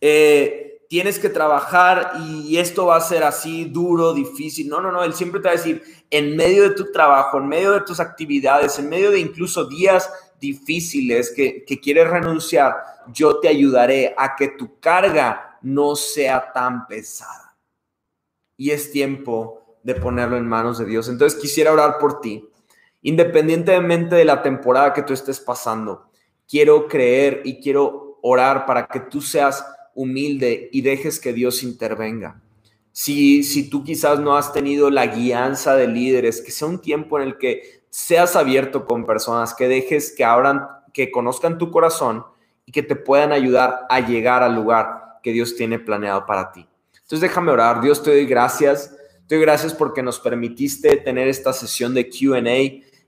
eh, tienes que trabajar y esto va a ser así duro, difícil. No, no, no, él siempre te va a decir, en medio de tu trabajo, en medio de tus actividades, en medio de incluso días difíciles que, que quieres renunciar, yo te ayudaré a que tu carga no sea tan pesada. Y es tiempo de ponerlo en manos de Dios. Entonces quisiera orar por ti, independientemente de la temporada que tú estés pasando. Quiero creer y quiero orar para que tú seas humilde y dejes que Dios intervenga. Si, si tú quizás no has tenido la guianza de líderes, que sea un tiempo en el que seas abierto con personas, que dejes que abran, que conozcan tu corazón y que te puedan ayudar a llegar al lugar que Dios tiene planeado para ti. Entonces déjame orar. Dios te doy gracias. Te doy gracias porque nos permitiste tener esta sesión de QA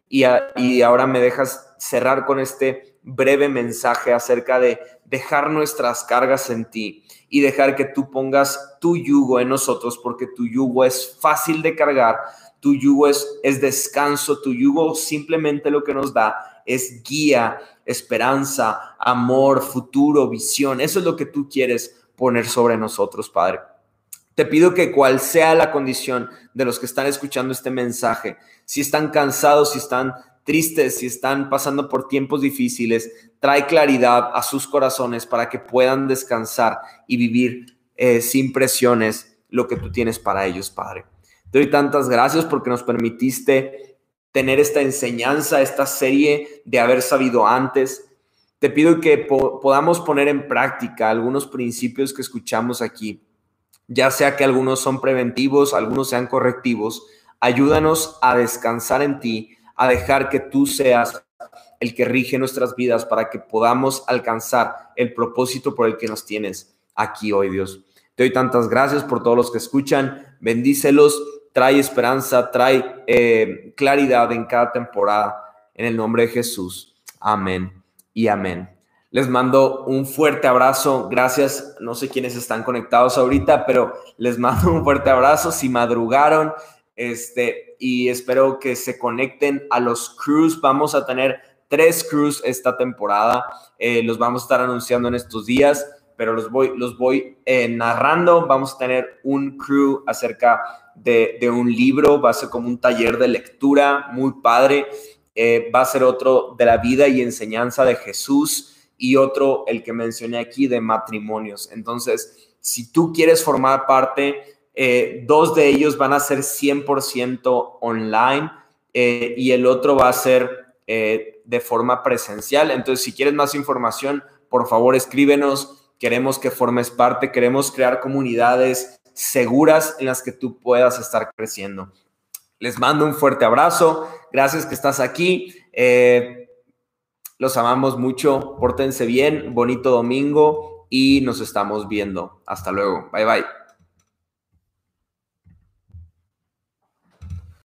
y, y ahora me dejas cerrar con este breve mensaje acerca de dejar nuestras cargas en ti y dejar que tú pongas tu yugo en nosotros, porque tu yugo es fácil de cargar, tu yugo es, es descanso, tu yugo simplemente lo que nos da es guía, esperanza, amor, futuro, visión. Eso es lo que tú quieres poner sobre nosotros, Padre. Te pido que cual sea la condición de los que están escuchando este mensaje, si están cansados, si están tristes, si están pasando por tiempos difíciles, trae claridad a sus corazones para que puedan descansar y vivir eh, sin presiones lo que tú tienes para ellos, Padre. Te doy tantas gracias porque nos permitiste tener esta enseñanza, esta serie de haber sabido antes. Te pido que podamos poner en práctica algunos principios que escuchamos aquí, ya sea que algunos son preventivos, algunos sean correctivos. Ayúdanos a descansar en ti, a dejar que tú seas el que rige nuestras vidas para que podamos alcanzar el propósito por el que nos tienes aquí hoy, Dios. Te doy tantas gracias por todos los que escuchan. Bendícelos, trae esperanza, trae eh, claridad en cada temporada. En el nombre de Jesús. Amén y amén. Les mando un fuerte abrazo. Gracias. No sé quiénes están conectados ahorita, pero les mando un fuerte abrazo. Si madrugaron, este, y espero que se conecten a los crews. Vamos a tener tres crews esta temporada. Eh, los vamos a estar anunciando en estos días, pero los voy, los voy eh, narrando. Vamos a tener un crew acerca de, un libro, va a ser como un taller de lectura muy padre. Eh, va a ser otro de la vida y enseñanza de Jesús y otro, el que mencioné aquí, de matrimonios. Entonces, si tú quieres formar parte, eh, dos de ellos van a ser 100% online eh, y el otro va a ser eh, de forma presencial. Entonces, si quieres más información, por favor escríbenos. Queremos que formes parte, queremos crear comunidades seguras en las que tú puedas estar creciendo. Les mando un fuerte abrazo. Gracias que estás aquí. los amamos mucho. Pórtense bien. Bonito domingo y nos estamos viendo. Hasta luego. Bye bye.